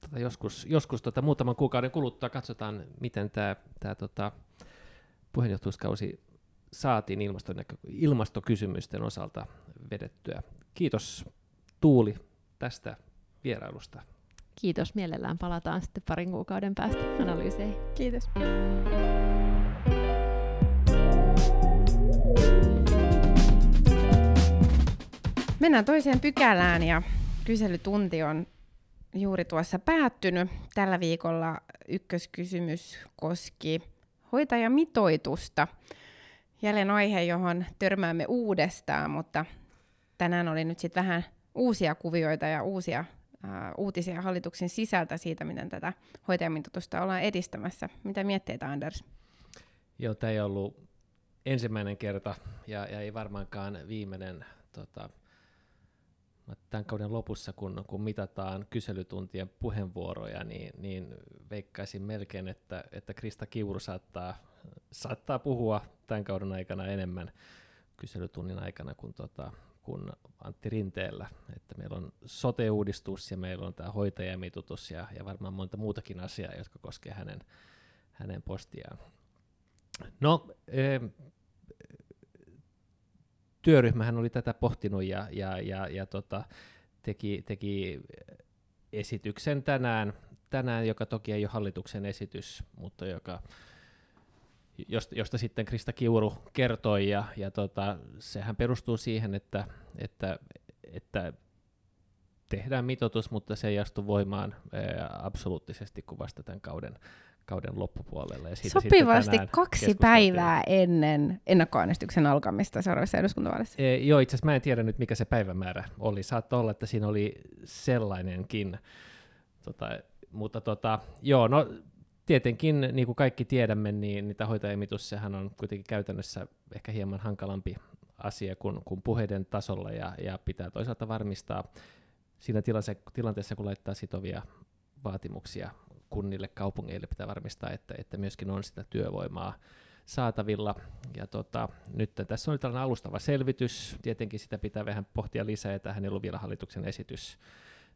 tota joskus, joskus tota muutaman kuukauden kuluttua. Katsotaan, miten tämä tota puheenjohtajuuskausi saatiin ilmastokysymysten osalta vedettyä. Kiitos Tuuli tästä vierailusta. Kiitos, mielellään palataan sitten parin kuukauden päästä analyyseihin. Kiitos. Mennään toiseen pykälään ja kyselytunti on juuri tuossa päättynyt. Tällä viikolla ykköskysymys koski hoitajamitoitusta. Jälleen aihe, johon törmäämme uudestaan, mutta tänään oli nyt sitten vähän uusia kuvioita ja uusia uh, uutisia hallituksen sisältä siitä, miten tätä hoitajamitoitusta ollaan edistämässä. Mitä mietteitä, Anders? Joo, tämä ei ollut ensimmäinen kerta ja, ja ei varmaankaan viimeinen tota, tämän kauden lopussa, kun, kun mitataan kyselytuntien puheenvuoroja, niin, niin veikkaisin melkein, että, että Krista Kiuru saattaa, saattaa puhua tämän kauden aikana enemmän kyselytunnin aikana kuin, tota, kuin Antti Rinteellä. Että meillä on sote-uudistus ja meillä on tämä hoitajamitutus ja, ja varmaan monta muutakin asiaa, jotka koskevat hänen, hänen postiaan. No, e, työryhmähän oli tätä pohtinut ja, ja, ja, ja tota, teki, teki esityksen tänään, tänään, joka toki ei ole hallituksen esitys, mutta joka, josta, josta sitten Krista Kiuru kertoi, ja, ja tota, sehän perustuu siihen, että, että, että tehdään mitoitus, mutta se ei astu voimaan ää, absoluuttisesti kuin vasta tämän kauden kauden loppupuolella. Ja siitä Sopivasti kaksi päivää ennen ennakkoäänestyksen alkamista seuraavassa eduskuntavaaleissa. E, joo, itse asiassa mä en tiedä nyt, mikä se päivämäärä oli. Saattaa olla, että siinä oli sellainenkin. Tota, mutta tota, joo, no tietenkin, niin kuin kaikki tiedämme, niin niitä hoitajamitus, sehän on kuitenkin käytännössä ehkä hieman hankalampi asia kuin, kuin puheiden tasolla, ja, ja pitää toisaalta varmistaa siinä tilanteessa, kun laittaa sitovia vaatimuksia kunnille, kaupungeille pitää varmistaa, että, että myöskin on sitä työvoimaa saatavilla. Ja tota, nyt tässä on tällainen alustava selvitys, tietenkin sitä pitää vähän pohtia lisää, että tähän ei ollut vielä hallituksen esitys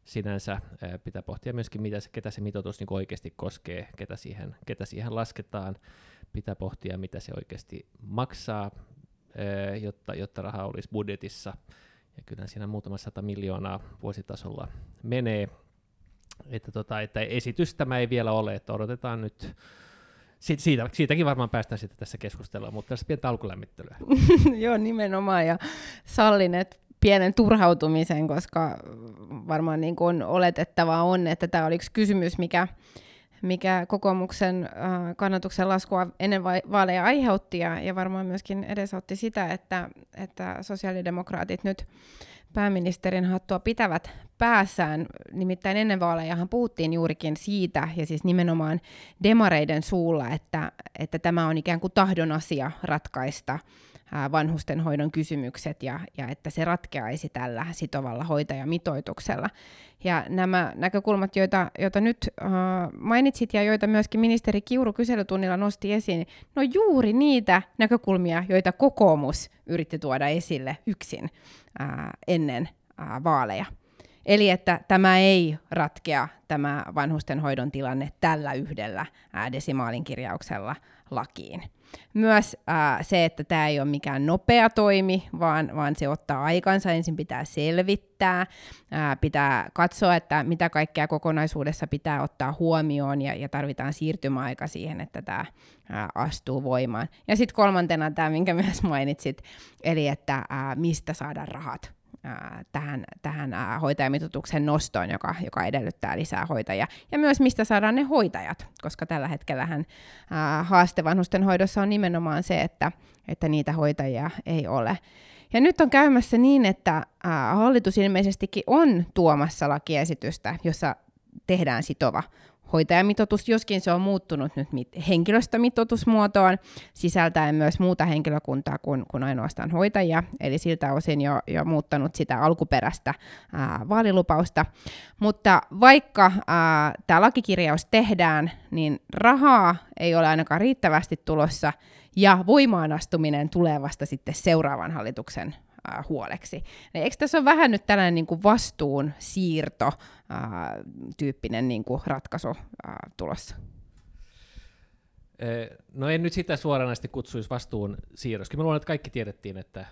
sinänsä. Pitää pohtia myöskin, mitä se, ketä se mitoitus niin oikeasti koskee, ketä siihen, ketä siihen lasketaan. Pitää pohtia, mitä se oikeasti maksaa, jotta, jotta raha olisi budjetissa. Ja kyllä siinä muutama sata miljoonaa vuositasolla menee että, tota, että esitys tämä ei vielä ole, että odotetaan nyt siitä, siitäkin varmaan päästään sitten tässä keskustella, mutta tässä pientä alkulämmittelyä. Joo, nimenomaan, ja sallin, että pienen turhautumisen, koska varmaan niin kuin oletettavaa on, että tämä oli yksi kysymys, mikä, mikä kokoomuksen kannatuksen laskua ennen vaaleja aiheutti, ja, ja varmaan myöskin edesautti sitä, että, että sosiaalidemokraatit nyt pääministerin hattua pitävät päässään. Nimittäin ennen vaalejahan puhuttiin juurikin siitä, ja siis nimenomaan demareiden suulla, että, että tämä on ikään kuin tahdon asia ratkaista vanhustenhoidon kysymykset ja, ja että se ratkeaisi tällä sitovalla hoitajamitoituksella. Ja nämä näkökulmat, joita, joita nyt uh, mainitsit ja joita myöskin ministeri Kiuru kyselytunnilla nosti esiin, no juuri niitä näkökulmia, joita kokoomus yritti tuoda esille yksin uh, ennen uh, vaaleja. Eli että tämä ei ratkea, tämä vanhustenhoidon tilanne tällä yhdellä desimaalin kirjauksella lakiin. Myös äh, se, että tämä ei ole mikään nopea toimi, vaan, vaan se ottaa aikansa. Ensin pitää selvittää, äh, pitää katsoa, että mitä kaikkea kokonaisuudessa pitää ottaa huomioon ja, ja tarvitaan siirtymäaika siihen, että tämä äh, astuu voimaan. Ja sitten kolmantena tämä, minkä myös mainitsit, eli että äh, mistä saada rahat tähän, tähän hoitajamitoituksen nostoon, joka, joka edellyttää lisää hoitajia. Ja myös mistä saadaan ne hoitajat, koska tällä hetkellähän haaste vanhustenhoidossa on nimenomaan se, että, että niitä hoitajia ei ole. Ja nyt on käymässä niin, että hallitus ilmeisestikin on tuomassa lakiesitystä, jossa tehdään sitova hoitajamitoitus, joskin se on muuttunut nyt henkilöstömitoitusmuotoon, sisältäen myös muuta henkilökuntaa kuin, kuin ainoastaan hoitajia, eli siltä osin jo, jo muuttanut sitä alkuperäistä ää, vaalilupausta. Mutta vaikka tämä lakikirjaus tehdään, niin rahaa ei ole ainakaan riittävästi tulossa, ja voimaanastuminen tulee vasta sitten seuraavan hallituksen huoleksi. Eikö tässä ole vähän nyt tällainen niin kuin vastuun siirto äh, tyyppinen niin kuin ratkaisu äh, tulossa? No en nyt sitä suoranaisesti kutsuisi vastuun siirroksi. Mä luulen, että kaikki tiedettiin, että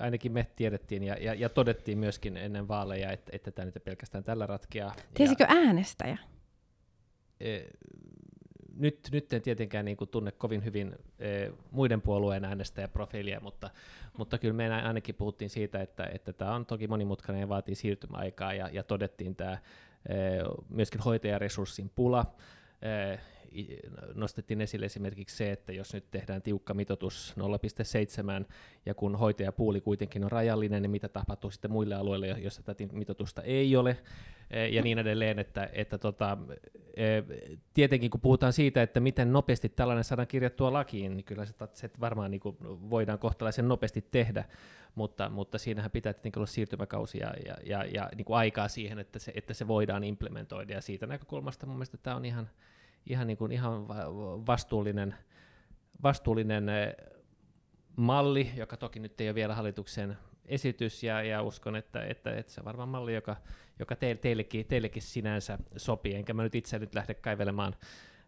ainakin me tiedettiin ja, ja, ja todettiin myöskin ennen vaaleja, että, että tämä nyt pelkästään tällä ratkeaa. Tiesikö ja, äänestäjä? Nyt, nyt en tietenkään niin kuin tunne kovin hyvin e, muiden puolueen äänestäjäprofiilia, mutta, mutta kyllä me ainakin puhuttiin siitä, että, että tämä on toki monimutkainen ja vaatii siirtymäaikaa, ja, ja todettiin tämä e, myöskin hoitajaresurssin pula. Nostettiin esille esimerkiksi se, että jos nyt tehdään tiukka mitoitus 0,7 ja kun hoitajapuuli kuitenkin on rajallinen, niin mitä tapahtuu sitten muille alueille, joissa tätä mitoitusta ei ole? E, ja niin edelleen, että, että tota, e, tietenkin kun puhutaan siitä, että miten nopeasti tällainen saadaan kirjattua lakiin, niin kyllä se, se varmaan niin kuin voidaan kohtalaisen nopeasti tehdä, mutta, mutta siinähän pitää tietenkin olla siirtymäkausia ja, ja, ja niin kuin aikaa siihen, että se, että se voidaan implementoida, ja siitä näkökulmasta mun mielestä tämä on ihan, ihan, niin kuin, ihan vastuullinen, vastuullinen eh, malli, joka toki nyt ei ole vielä hallituksen esitys, ja, ja uskon, että, että, että se on varmaan malli, joka, joka te, teillekin, teillekin sinänsä sopii, enkä mä nyt itse nyt lähde kaivelemaan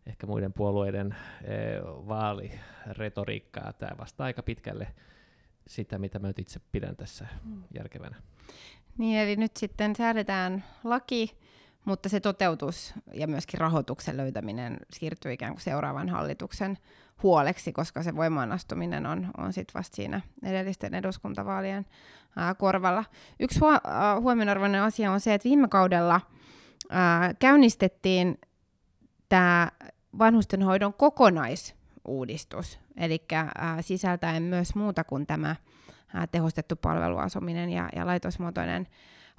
ehkä muiden puolueiden e, vaaliretoriikkaa. Tämä vastaa aika pitkälle sitä, mitä mä nyt itse pidän tässä mm. järkevänä. Niin, eli nyt sitten säädetään laki, mutta se toteutus ja myöskin rahoituksen löytäminen siirtyy ikään kuin seuraavan hallituksen huoleksi, koska se voimaanastuminen on, on sitten vasta siinä edellisten eduskuntavaalien ää, korvalla. Yksi huo, huomionarvoinen asia on se, että viime kaudella ää, käynnistettiin tämä vanhustenhoidon kokonaisuudistus, eli sisältäen myös muuta kuin tämä ää, tehostettu palveluasuminen ja, ja laitosmuotoinen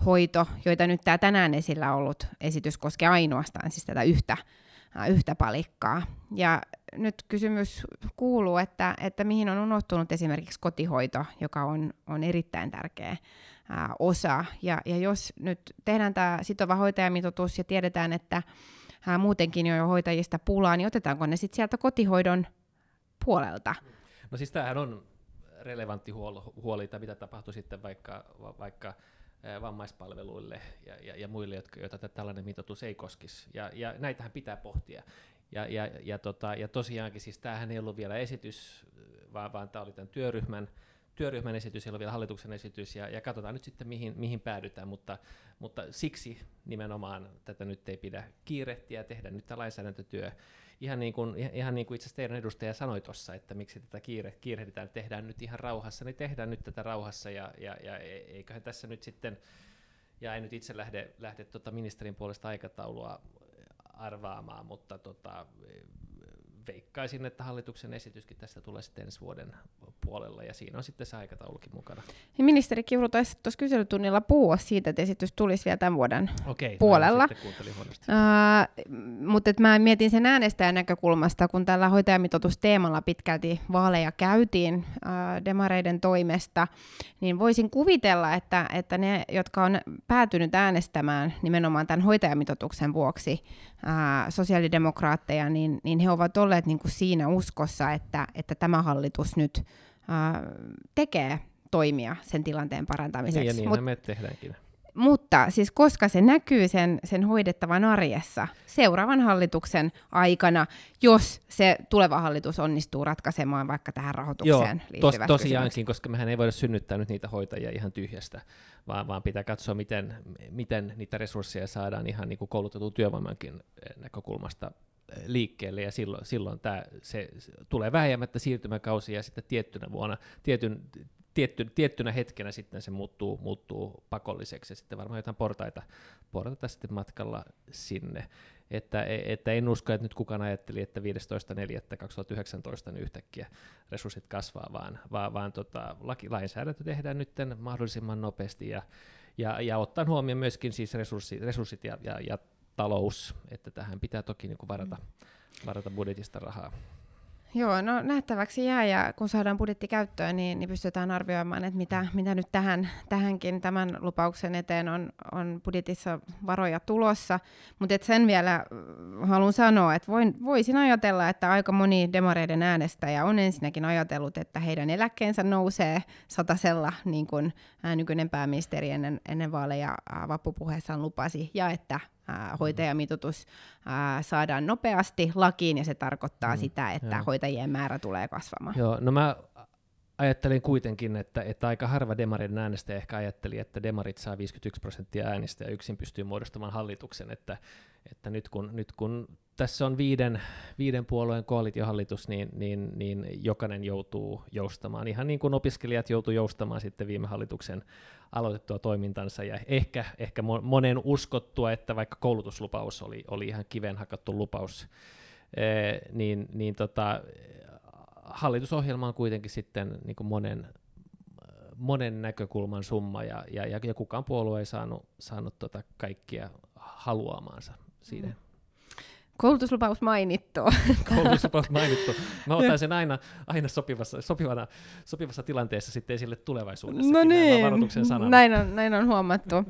hoito, joita nyt tämä tänään esillä ollut esitys koskee ainoastaan siis tätä yhtä, yhtä palikkaa. Ja nyt kysymys kuuluu, että, että mihin on unohtunut esimerkiksi kotihoito, joka on, on erittäin tärkeä ää, osa. Ja, ja jos nyt tehdään tämä sitova hoitajamitoitus ja tiedetään, että ää, muutenkin jo hoitajista pulaa, niin otetaanko ne sitten sieltä kotihoidon puolelta? No siis tämähän on relevantti huoli, mitä tapahtuu sitten vaikka, vaikka vammaispalveluille ja, ja, ja muille, jotka, joita tällainen mitoitus ei koskisi. Ja, ja näitähän pitää pohtia. Ja, ja, ja, tota, ja tosiaankin siis tämähän ei ollut vielä esitys, vaan, vaan tämä oli tämän työryhmän, työryhmän esitys, ei ole vielä hallituksen esitys, ja, ja katsotaan nyt sitten, mihin, mihin päädytään, mutta, mutta siksi nimenomaan tätä nyt ei pidä kiirehtiä, tehdä nyt tämä lainsäädäntötyö, ihan niin kuin, ihan niin kuin itse asiassa teidän edustaja sanoi tuossa, että miksi tätä kiire, kiirehditään, tehdään nyt ihan rauhassa, niin tehdään nyt tätä rauhassa ja, ja, ja e, eiköhän tässä nyt sitten, ja en nyt itse lähde, lähde tota ministerin puolesta aikataulua arvaamaan, mutta tota, veikkaisin, että hallituksen esityskin tästä tulee sitten ensi vuoden puolella, ja siinä on sitten se aikataulukin mukana. Ja ministeri Kiuru taisi tuossa kyselytunnilla puhua siitä, että esitys tulisi vielä tämän vuoden Okei, puolella. Uh, mutta mä mietin sen äänestäjän näkökulmasta, kun tällä hoitajamitoitusteemalla pitkälti vaaleja käytiin uh, demareiden toimesta, niin voisin kuvitella, että, että ne, jotka on päätynyt äänestämään nimenomaan tämän hoitajamitoituksen vuoksi uh, sosiaalidemokraatteja, niin, niin he ovat olleet niin kuin siinä uskossa, että, että tämä hallitus nyt tekee toimia sen tilanteen parantamiseksi. Niin, ja niin Mut, me tehdäänkin. Mutta siis koska se näkyy sen, sen hoidettavan arjessa seuraavan hallituksen aikana, jos se tuleva hallitus onnistuu ratkaisemaan vaikka tähän rahoitukseen Joo, tos, tosiaankin, kysymykset. koska mehän ei voida synnyttää nyt niitä hoitajia ihan tyhjästä, vaan, vaan pitää katsoa, miten, miten niitä resursseja saadaan ihan niin kuin koulutetun työvoimankin näkökulmasta liikkeelle ja silloin, silloin tämä, se, se tulee vähemmättä siirtymäkausi ja sitten tiettynä vuonna, tietyn, tietty, tiettynä hetkenä sitten se muuttuu, muuttuu pakolliseksi ja sitten varmaan jotain portaita, portaita sitten matkalla sinne. Että, että en usko, että nyt kukaan ajatteli, että 15.4.2019 niin yhtäkkiä resurssit kasvaa, vaan, vaan, vaan tota, laki, lainsäädäntö tehdään nyt mahdollisimman nopeasti ja, ja, ja ottaen huomioon myöskin siis resurssit, resurssit ja, ja, ja talous, että tähän pitää toki niin kuin varata, varata budjetista rahaa. Joo, no nähtäväksi jää ja kun saadaan budjetti käyttöön, niin, niin pystytään arvioimaan, että mitä, mitä nyt tähän, tähänkin tämän lupauksen eteen on, on budjetissa varoja tulossa. Mutta sen vielä mm, haluan sanoa, että voin, voisin ajatella, että aika moni demareiden äänestäjä on ensinnäkin ajatellut, että heidän eläkkeensä nousee satasella, niin kuin nykyinen pääministeri ennen, ennen vaaleja vappupuheessaan lupasi, ja että hoitajamitoitus saadaan nopeasti lakiin, ja se tarkoittaa mm, sitä, että joo. hoitajien määrä tulee kasvamaan. Joo, no mä ajattelin kuitenkin, että, että aika harva demarin äänestäjä ehkä ajatteli, että demarit saa 51 prosenttia äänistä ja yksin pystyy muodostamaan hallituksen, että, että nyt, kun, nyt kun tässä on viiden, viiden puolueen koalitiohallitus, niin, niin, niin jokainen joutuu joustamaan, ihan niin kuin opiskelijat joutuu joustamaan sitten viime hallituksen aloitettua toimintansa, ja ehkä, ehkä monen uskottua, että vaikka koulutuslupaus oli, oli ihan kiven hakattu lupaus, ee, niin, niin tota, hallitusohjelma on kuitenkin sitten niin kuin monen, monen näkökulman summa, ja, ja, ja kukaan puolue ei saanut, saanut tota kaikkia haluamaansa siinä. Mm. Koulutuslupaus mainittu. Koulutuslupaus mainittu. Mä otan sen aina, aina sopivassa, sopivana, sopivassa tilanteessa sitten esille tulevaisuudessa. No niin, näin on, näin on huomattu. Uh,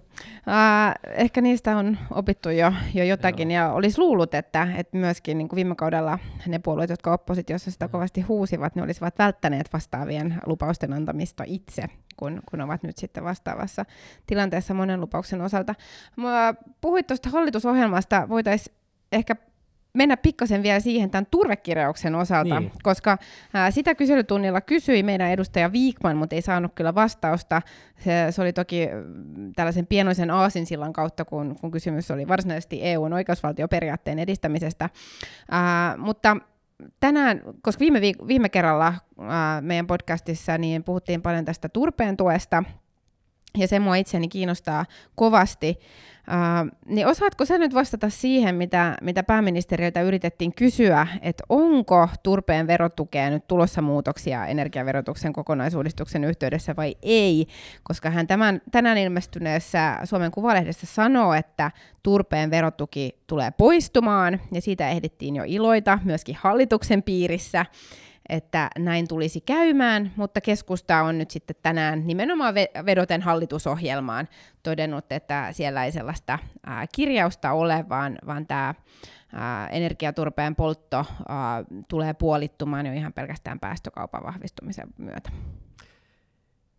ehkä niistä on opittu jo, jo jotakin, Joo. ja olisi luullut, että, että myöskin niin kuin viime kaudella ne puolueet, jotka oppositiossa sitä kovasti huusivat, ne olisivat välttäneet vastaavien lupausten antamista itse, kun, kun ovat nyt sitten vastaavassa tilanteessa monen lupauksen osalta. Mä puhuit tuosta hallitusohjelmasta, voitaisiin ehkä mennä pikkasen vielä siihen tämän turvekirjauksen osalta, niin. koska ää, sitä kyselytunnilla kysyi meidän edustaja Viikman, mutta ei saanut kyllä vastausta. Se, se oli toki tällaisen pienoisen aasinsillan kautta, kun, kun kysymys oli varsinaisesti EUn oikeusvaltioperiaatteen edistämisestä. Ää, mutta tänään, koska viime, viik- viime kerralla ää, meidän podcastissa niin puhuttiin paljon tästä turpeen tuesta, ja se mua itseäni kiinnostaa kovasti, Uh, niin osaatko sä nyt vastata siihen, mitä, mitä pääministeriltä yritettiin kysyä, että onko turpeen verotukea nyt tulossa muutoksia energiaverotuksen kokonaisuudistuksen yhteydessä vai ei, koska hän tämän, tänään ilmestyneessä Suomen Kuvalehdessä sanoo, että turpeen verotuki tulee poistumaan, ja siitä ehdittiin jo iloita myöskin hallituksen piirissä, että näin tulisi käymään, mutta keskusta on nyt sitten tänään nimenomaan vedoten hallitusohjelmaan todennut, että siellä ei sellaista kirjausta ole, vaan, vaan tämä energiaturpeen poltto tulee puolittumaan jo ihan pelkästään päästökaupan vahvistumisen myötä.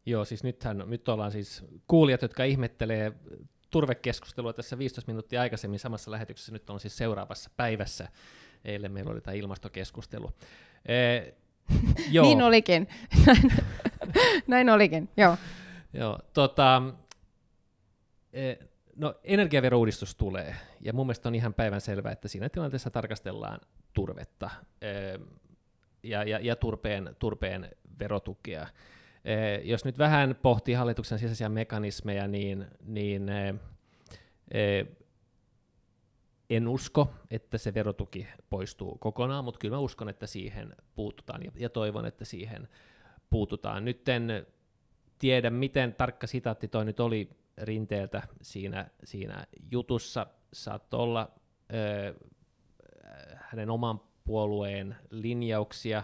Joo, siis nythän, nyt ollaan siis kuulijat, jotka ihmettelee turvekeskustelua tässä 15 minuuttia aikaisemmin samassa lähetyksessä, nyt on siis seuraavassa päivässä. Eilen meillä oli tämä ilmastokeskustelu. joo. niin olikin. Näin, näin olikin, joo. joo tota, e, no, energiaverouudistus tulee, ja mun mielestä on ihan päivän selvää, että siinä tilanteessa tarkastellaan turvetta e, ja, ja, ja turpeen, turpeen verotukea. E, jos nyt vähän pohtii hallituksen sisäisiä mekanismeja, niin, niin en usko, että se verotuki poistuu kokonaan, mutta kyllä mä uskon, että siihen puututaan ja, ja toivon, että siihen puututaan. Nyt en tiedä, miten tarkka sitaatti toi nyt oli Rinteeltä siinä, siinä jutussa. Saattoi olla ö, hänen oman puolueen linjauksia,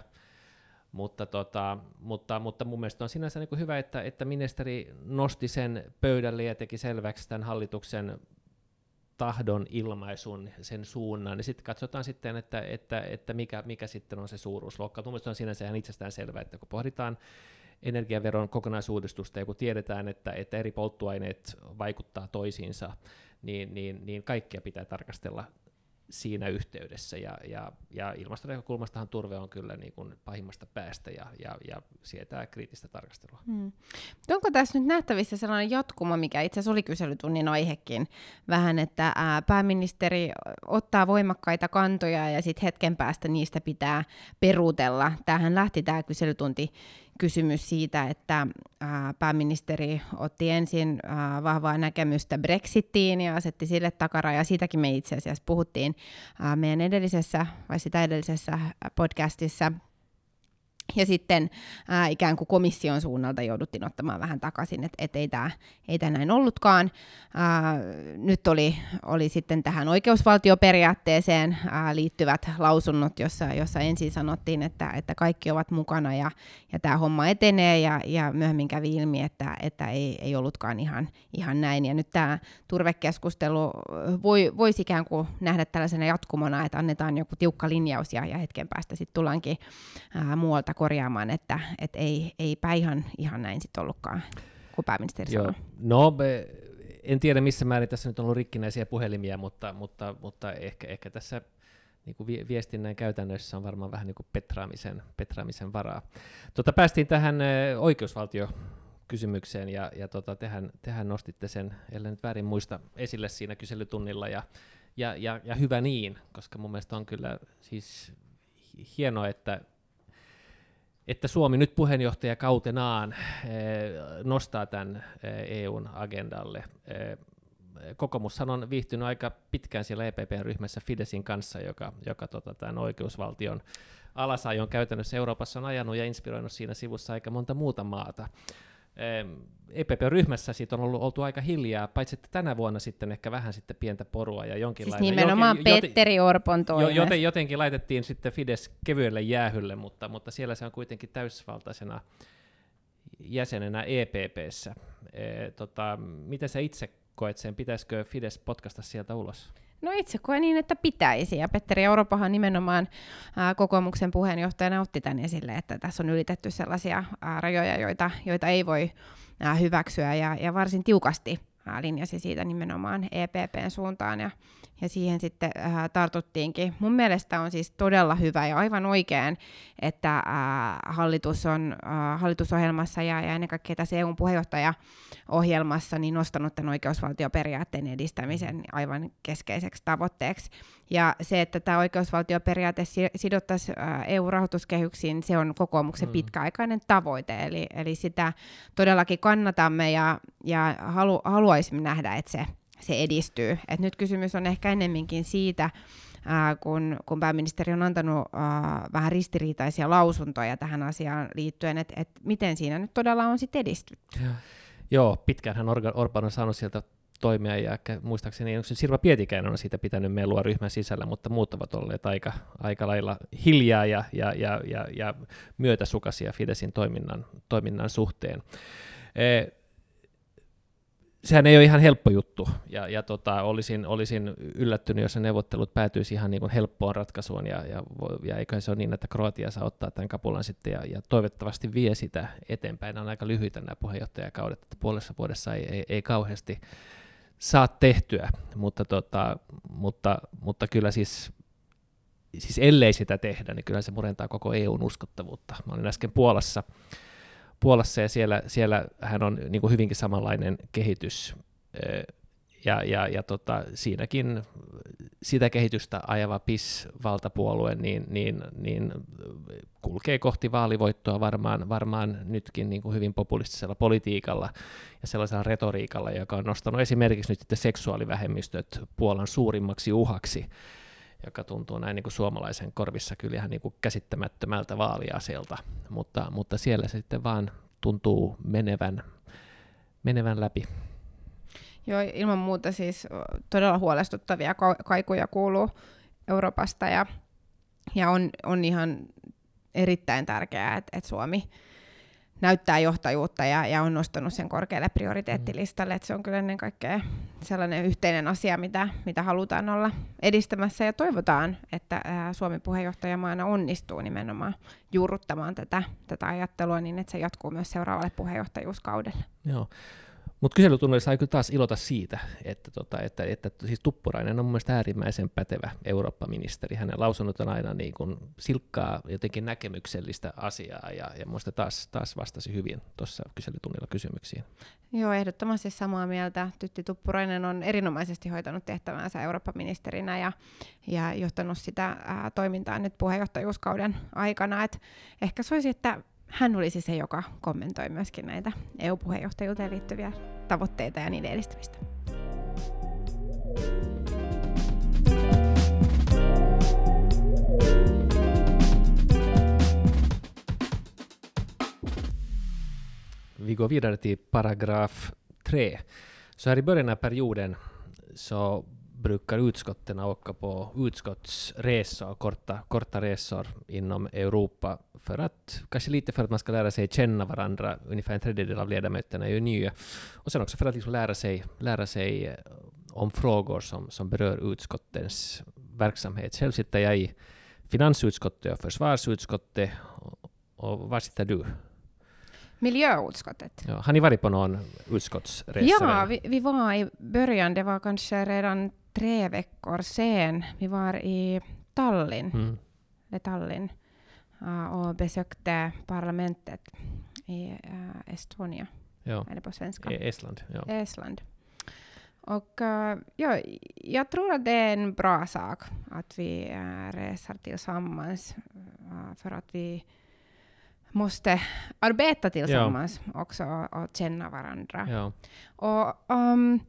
mutta, tota, mutta, mutta mun mielestä on sinänsä niin hyvä, että, että ministeri nosti sen pöydälle ja teki selväksi tämän hallituksen tahdon ilmaisun, sen suunnan, niin sitten katsotaan sitten, että, että, että mikä, mikä sitten on se suuruusluokka. Mielestäni on sinänsä ihan itsestään selvää, että kun pohditaan energiaveron kokonaisuudistusta ja kun tiedetään, että, että eri polttoaineet vaikuttaa toisiinsa, niin, niin, niin kaikkia pitää tarkastella siinä yhteydessä. Ja, ja, ja ilmastonäkökulmastahan turve on kyllä niin kuin pahimmasta päästä ja, ja, ja sietää kriittistä tarkastelua. Hmm. Onko tässä nyt nähtävissä sellainen jatkuma, mikä itse asiassa oli kyselytunnin aihekin, vähän, että ää, pääministeri ottaa voimakkaita kantoja ja sitten hetken päästä niistä pitää peruutella. Tähän lähti tämä kyselytunti kysymys siitä, että pääministeri otti ensin vahvaa näkemystä Brexitiin ja asetti sille takaraja. Siitäkin me itse asiassa puhuttiin meidän edellisessä vai sitä edellisessä podcastissa. Ja sitten ää, ikään kuin komission suunnalta jouduttiin ottamaan vähän takaisin, että et ei tämä ei näin ollutkaan. Ää, nyt oli, oli sitten tähän oikeusvaltioperiaatteeseen ää, liittyvät lausunnot, jossa, jossa ensin sanottiin, että, että kaikki ovat mukana ja, ja tämä homma etenee, ja, ja myöhemmin kävi ilmi, että, että ei, ei ollutkaan ihan, ihan näin. Ja nyt tämä turvekeskustelu voi, voisi ikään kuin nähdä tällaisena jatkumona, että annetaan joku tiukka linjaus ja, ja hetken päästä sitten tullaankin ää, muualta korjaamaan, että et ei, eipä ihan, ihan näin sitten ollutkaan, kuin pääministeri Joo. sanoi. No, me, en tiedä missä määrin tässä nyt on ollut rikkinäisiä puhelimia, mutta, mutta, mutta ehkä, ehkä tässä niin kuin viestinnän käytännössä on varmaan vähän niin kuin petraamisen, petraamisen varaa. Tota, päästiin tähän oikeusvaltio kysymykseen ja, ja tota, tehän, tehän nostitte sen, ellei nyt väärin muista, esille siinä kyselytunnilla ja, ja, ja, ja hyvä niin, koska mun mielestä on kyllä siis hienoa, että että Suomi nyt puheenjohtajakautenaan eh, nostaa tämän eh, EUn agendalle. Eh, kokoomushan on viihtynyt aika pitkään siellä EPPn ryhmässä Fidesin kanssa, joka, joka tota, tämän oikeusvaltion alasajon käytännössä Euroopassa on ajanut ja inspiroinut siinä sivussa aika monta muuta maata. EPP-ryhmässä siitä on ollut oltu aika hiljaa, paitsi että tänä vuonna sitten ehkä vähän sitten pientä porua ja jonkinlainen... Siis nimenomaan jonkin, Petteri Orpon toimesta. Joten, jotenkin laitettiin sitten Fides kevyelle jäähylle, mutta, mutta siellä se on kuitenkin täysvaltaisena jäsenenä EPPssä. E, tota, miten sä itse koet sen, pitäisikö Fides potkasta sieltä ulos? No itse koen niin, että pitäisi. Ja Petteri Europahan nimenomaan ää, kokoomuksen puheenjohtajana otti tämän esille, että tässä on ylitetty sellaisia ää, rajoja, joita, joita ei voi ää, hyväksyä ja, ja varsin tiukasti linjasi siitä nimenomaan EPPn suuntaan. Ja, ja siihen sitten äh, tartuttiinkin. Mun mielestä on siis todella hyvä ja aivan oikein, että äh, hallitus on äh, hallitusohjelmassa ja, ja ennen kaikkea tässä EUn puheenjohtajaohjelmassa niin nostanut tämän oikeusvaltioperiaatteen edistämisen aivan keskeiseksi tavoitteeksi. Ja se, että tämä oikeusvaltioperiaate sidottaisiin äh, EU-rahoituskehyksiin, se on kokoomuksen mm. pitkäaikainen tavoite. Eli, eli sitä todellakin kannatamme ja, ja halu, haluaisimme nähdä, että se se edistyy. Et nyt kysymys on ehkä ennemminkin siitä, ää, kun, kun pääministeri on antanut ää, vähän ristiriitaisia lausuntoja tähän asiaan liittyen, että et miten siinä nyt todella on sitten edistytty. Joo, pitkäänhän Orban on saanut sieltä toimia, ja muistaakseni onko Sirva Pietikäinen on siitä pitänyt melua ryhmän sisällä, mutta muut ovat olleet aika, aika lailla hiljaa ja, ja, ja, ja, ja myötäsukaisia Fidesin toiminnan, toiminnan suhteen. E, sehän ei ole ihan helppo juttu, ja, ja tota, olisin, olisin yllättynyt, jos ne neuvottelut päätyisi ihan niin kuin helppoon ratkaisuun, ja, ja, ja eiköhän se ole niin, että Kroatia saa ottaa tämän kapulan sitten, ja, ja toivottavasti vie sitä eteenpäin. Nämä on aika lyhyitä nämä puheenjohtajakaudet, että puolessa vuodessa ei, ei, ei kauheasti saa tehtyä, mutta, tota, mutta, mutta kyllä siis siis ellei sitä tehdä, niin kyllä se murentaa koko EUn uskottavuutta. Mä olin äsken Puolassa, Puolassa ja siellä, siellä hän on niin kuin hyvinkin samanlainen kehitys ja, ja, ja tota, siinäkin sitä kehitystä ajava PIS-valtapuolue niin, niin, niin kulkee kohti vaalivoittoa varmaan, varmaan nytkin niin kuin hyvin populistisella politiikalla ja sellaisella retoriikalla, joka on nostanut esimerkiksi nyt seksuaalivähemmistöt Puolan suurimmaksi uhaksi joka tuntuu näin niin kuin suomalaisen korvissa kyllä ihan niin kuin käsittämättömältä vaaliaseelta, mutta, mutta siellä se sitten vaan tuntuu menevän, menevän läpi. Joo, ilman muuta siis todella huolestuttavia kaikuja kuuluu Euroopasta ja, ja on, on ihan erittäin tärkeää, että, että Suomi näyttää johtajuutta ja, ja on nostanut sen korkealle prioriteettilistalle. Mm. Että se on kyllä ennen kaikkea sellainen yhteinen asia, mitä, mitä halutaan olla edistämässä ja toivotaan, että ää, Suomi puheenjohtajamaana onnistuu nimenomaan juurruttamaan tätä, tätä ajattelua niin, että se jatkuu myös seuraavalle puheenjohtajuuskaudelle. Joo. Mutta kyselytunnilla sai kyllä taas ilota siitä, että, tota, että, että siis Tuppurainen on mun mielestä äärimmäisen pätevä Eurooppa-ministeri. Hänen lausunnot on aina niin kuin silkkaa jotenkin näkemyksellistä asiaa ja, ja muista taas, taas vastasi hyvin tuossa kyselytunnilla kysymyksiin. Joo, ehdottomasti samaa mieltä. Tytti Tuppurainen on erinomaisesti hoitanut tehtävänsä Eurooppa-ministerinä ja, ja johtanut sitä ää, toimintaa nyt puheenjohtajuuskauden aikana. Et ehkä se olisi, että hän oli siis se, joka kommentoi myöskin näitä EU-puheenjohtajuuteen liittyviä tavoitteita ja niiden edistämistä. Vi går vidare till paragraf 3. Så här i början av perioden så brukar utskotten åka på utskottsresor, korta, korta resor inom Europa, för att, kanske lite för att man ska lära sig känna varandra. Ungefär en tredjedel av ledamöterna är ju nya. Och sen också för att liksom lära, sig, lära sig eh, om frågor som, som berör utskottens verksamhet. Själv sitter jag i finansutskottet och försvarsutskottet. Och, och var sitter du? Miljöutskottet. Ja, har ni varit på någon utskottsresa? Ja, vi, vi var i början, det var kanske redan tre veckor sen. Vi var i Tallinn, Mm. Tallinn och besökte parlamentet i uh, Estonia, Ja, eller på svenska, i Estland. Ja. Estland. Och uh, ja, jag tror att det är en bra sak att vi uh, reser tillsammans, för att vi måste arbeta tillsammans också och, och känna varandra. Ja. Och, um,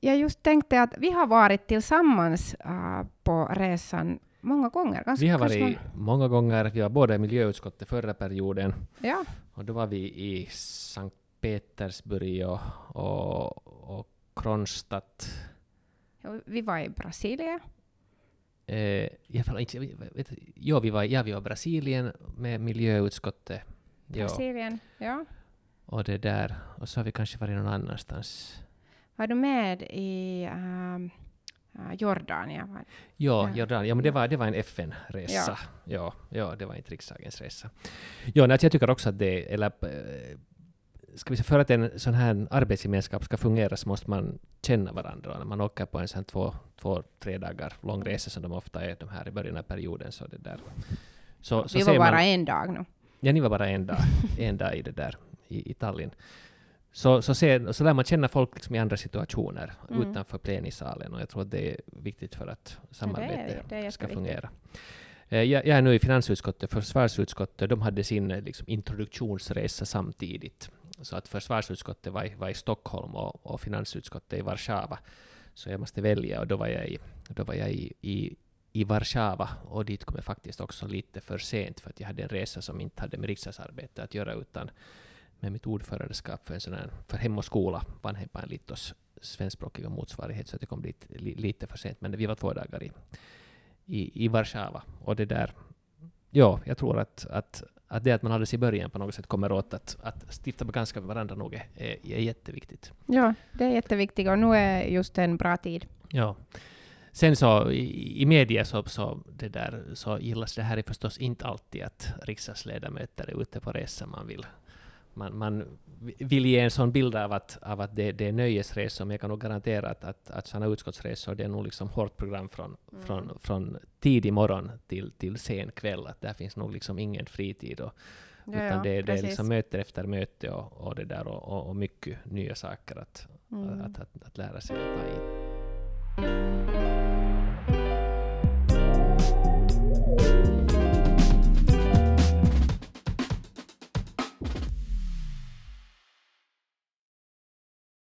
jag just tänkte att vi har varit tillsammans uh, på resan många gånger. Ganska, Vi har varit många gånger, vi var båda i miljöutskottet förra perioden, Ja, och då var vi i Sankt Petersburg och, och, och Kronstadt. och vi var i Brasilien. Eh, jag inte, vet, ja, vi var, ja, vi var i Brasilien med miljöutskottet. Ja, Brasilien, ja. och det där. Och så har vi kanske varit någon annanstans. Var du med i um, uh, Jordanien? Var- Ja, Ja. Jordan. Ja, men det var, det var en FN-resa. Ja. Ja, det var inte riksdagens resa. Ja, nej, jag tycker också att det, eller eh, ska vi säga, för att en sån här arbetsgemenskap ska fungera så måste man känna varandra. Och när man åker på en sån två, två, tre dagar lång resa som de ofta är de här i början av perioden så det där. Så, så vi var bara man, en dag nu. Ja, ni var bara en dag, en dag i det där, i, i Tallinn. Så, så, ser, så lär man känna folk liksom i andra situationer Mm. utanför plenisalen och jag tror att det är viktigt för att samarbetet är ska fungera. Eh, Jag, jag är nu i finansutskottet, försvarsutskottet, de hade sin liksom, introduktionsresa samtidigt. Så att försvarsutskottet var i, var i Stockholm och, och finansutskottet i Warszawa. Så jag måste välja och då var jag i, då var jag i, i, i Warszawa och dit kom jag faktiskt också lite för sent för att jag hade en resa som inte hade med riksdagsarbete att göra utan med mitt ordförandeskap för en sån här, för Hem och skola, Vanhempain Liitos svenskspråkiga motsvarighet, så att jag kom dit li, lite för sent. Men vi var två dagar i, i, i Warszawa. Och det där, ja, jag tror att, att, att det att man alldeles i början på något sätt kommer åt att, att stifta bekantskap med varandra nog är, är, är jätteviktigt. Ja, det är jätteviktigt och nu är just en bra tid. Ja. Sen så i, i media så, så, det där, så gillas det här är förstås inte alltid att riksdagsledamöter är ute på resa. Man vill, man, man vill ge en sån bild av att, av att det, det är nöjesresor, men jag kan nog garantera att, att, att sådana utskottsresor, det är nog liksom hårt program från, Mm. från, från tidig morgon till, till sen kväll. Att där finns nog liksom ingen fritid. Och, Ja, utan ja, det, det är liksom möte efter möte och, och, det där, och, och, och mycket nya saker att, Mm. att, att, att lära sig att ta in.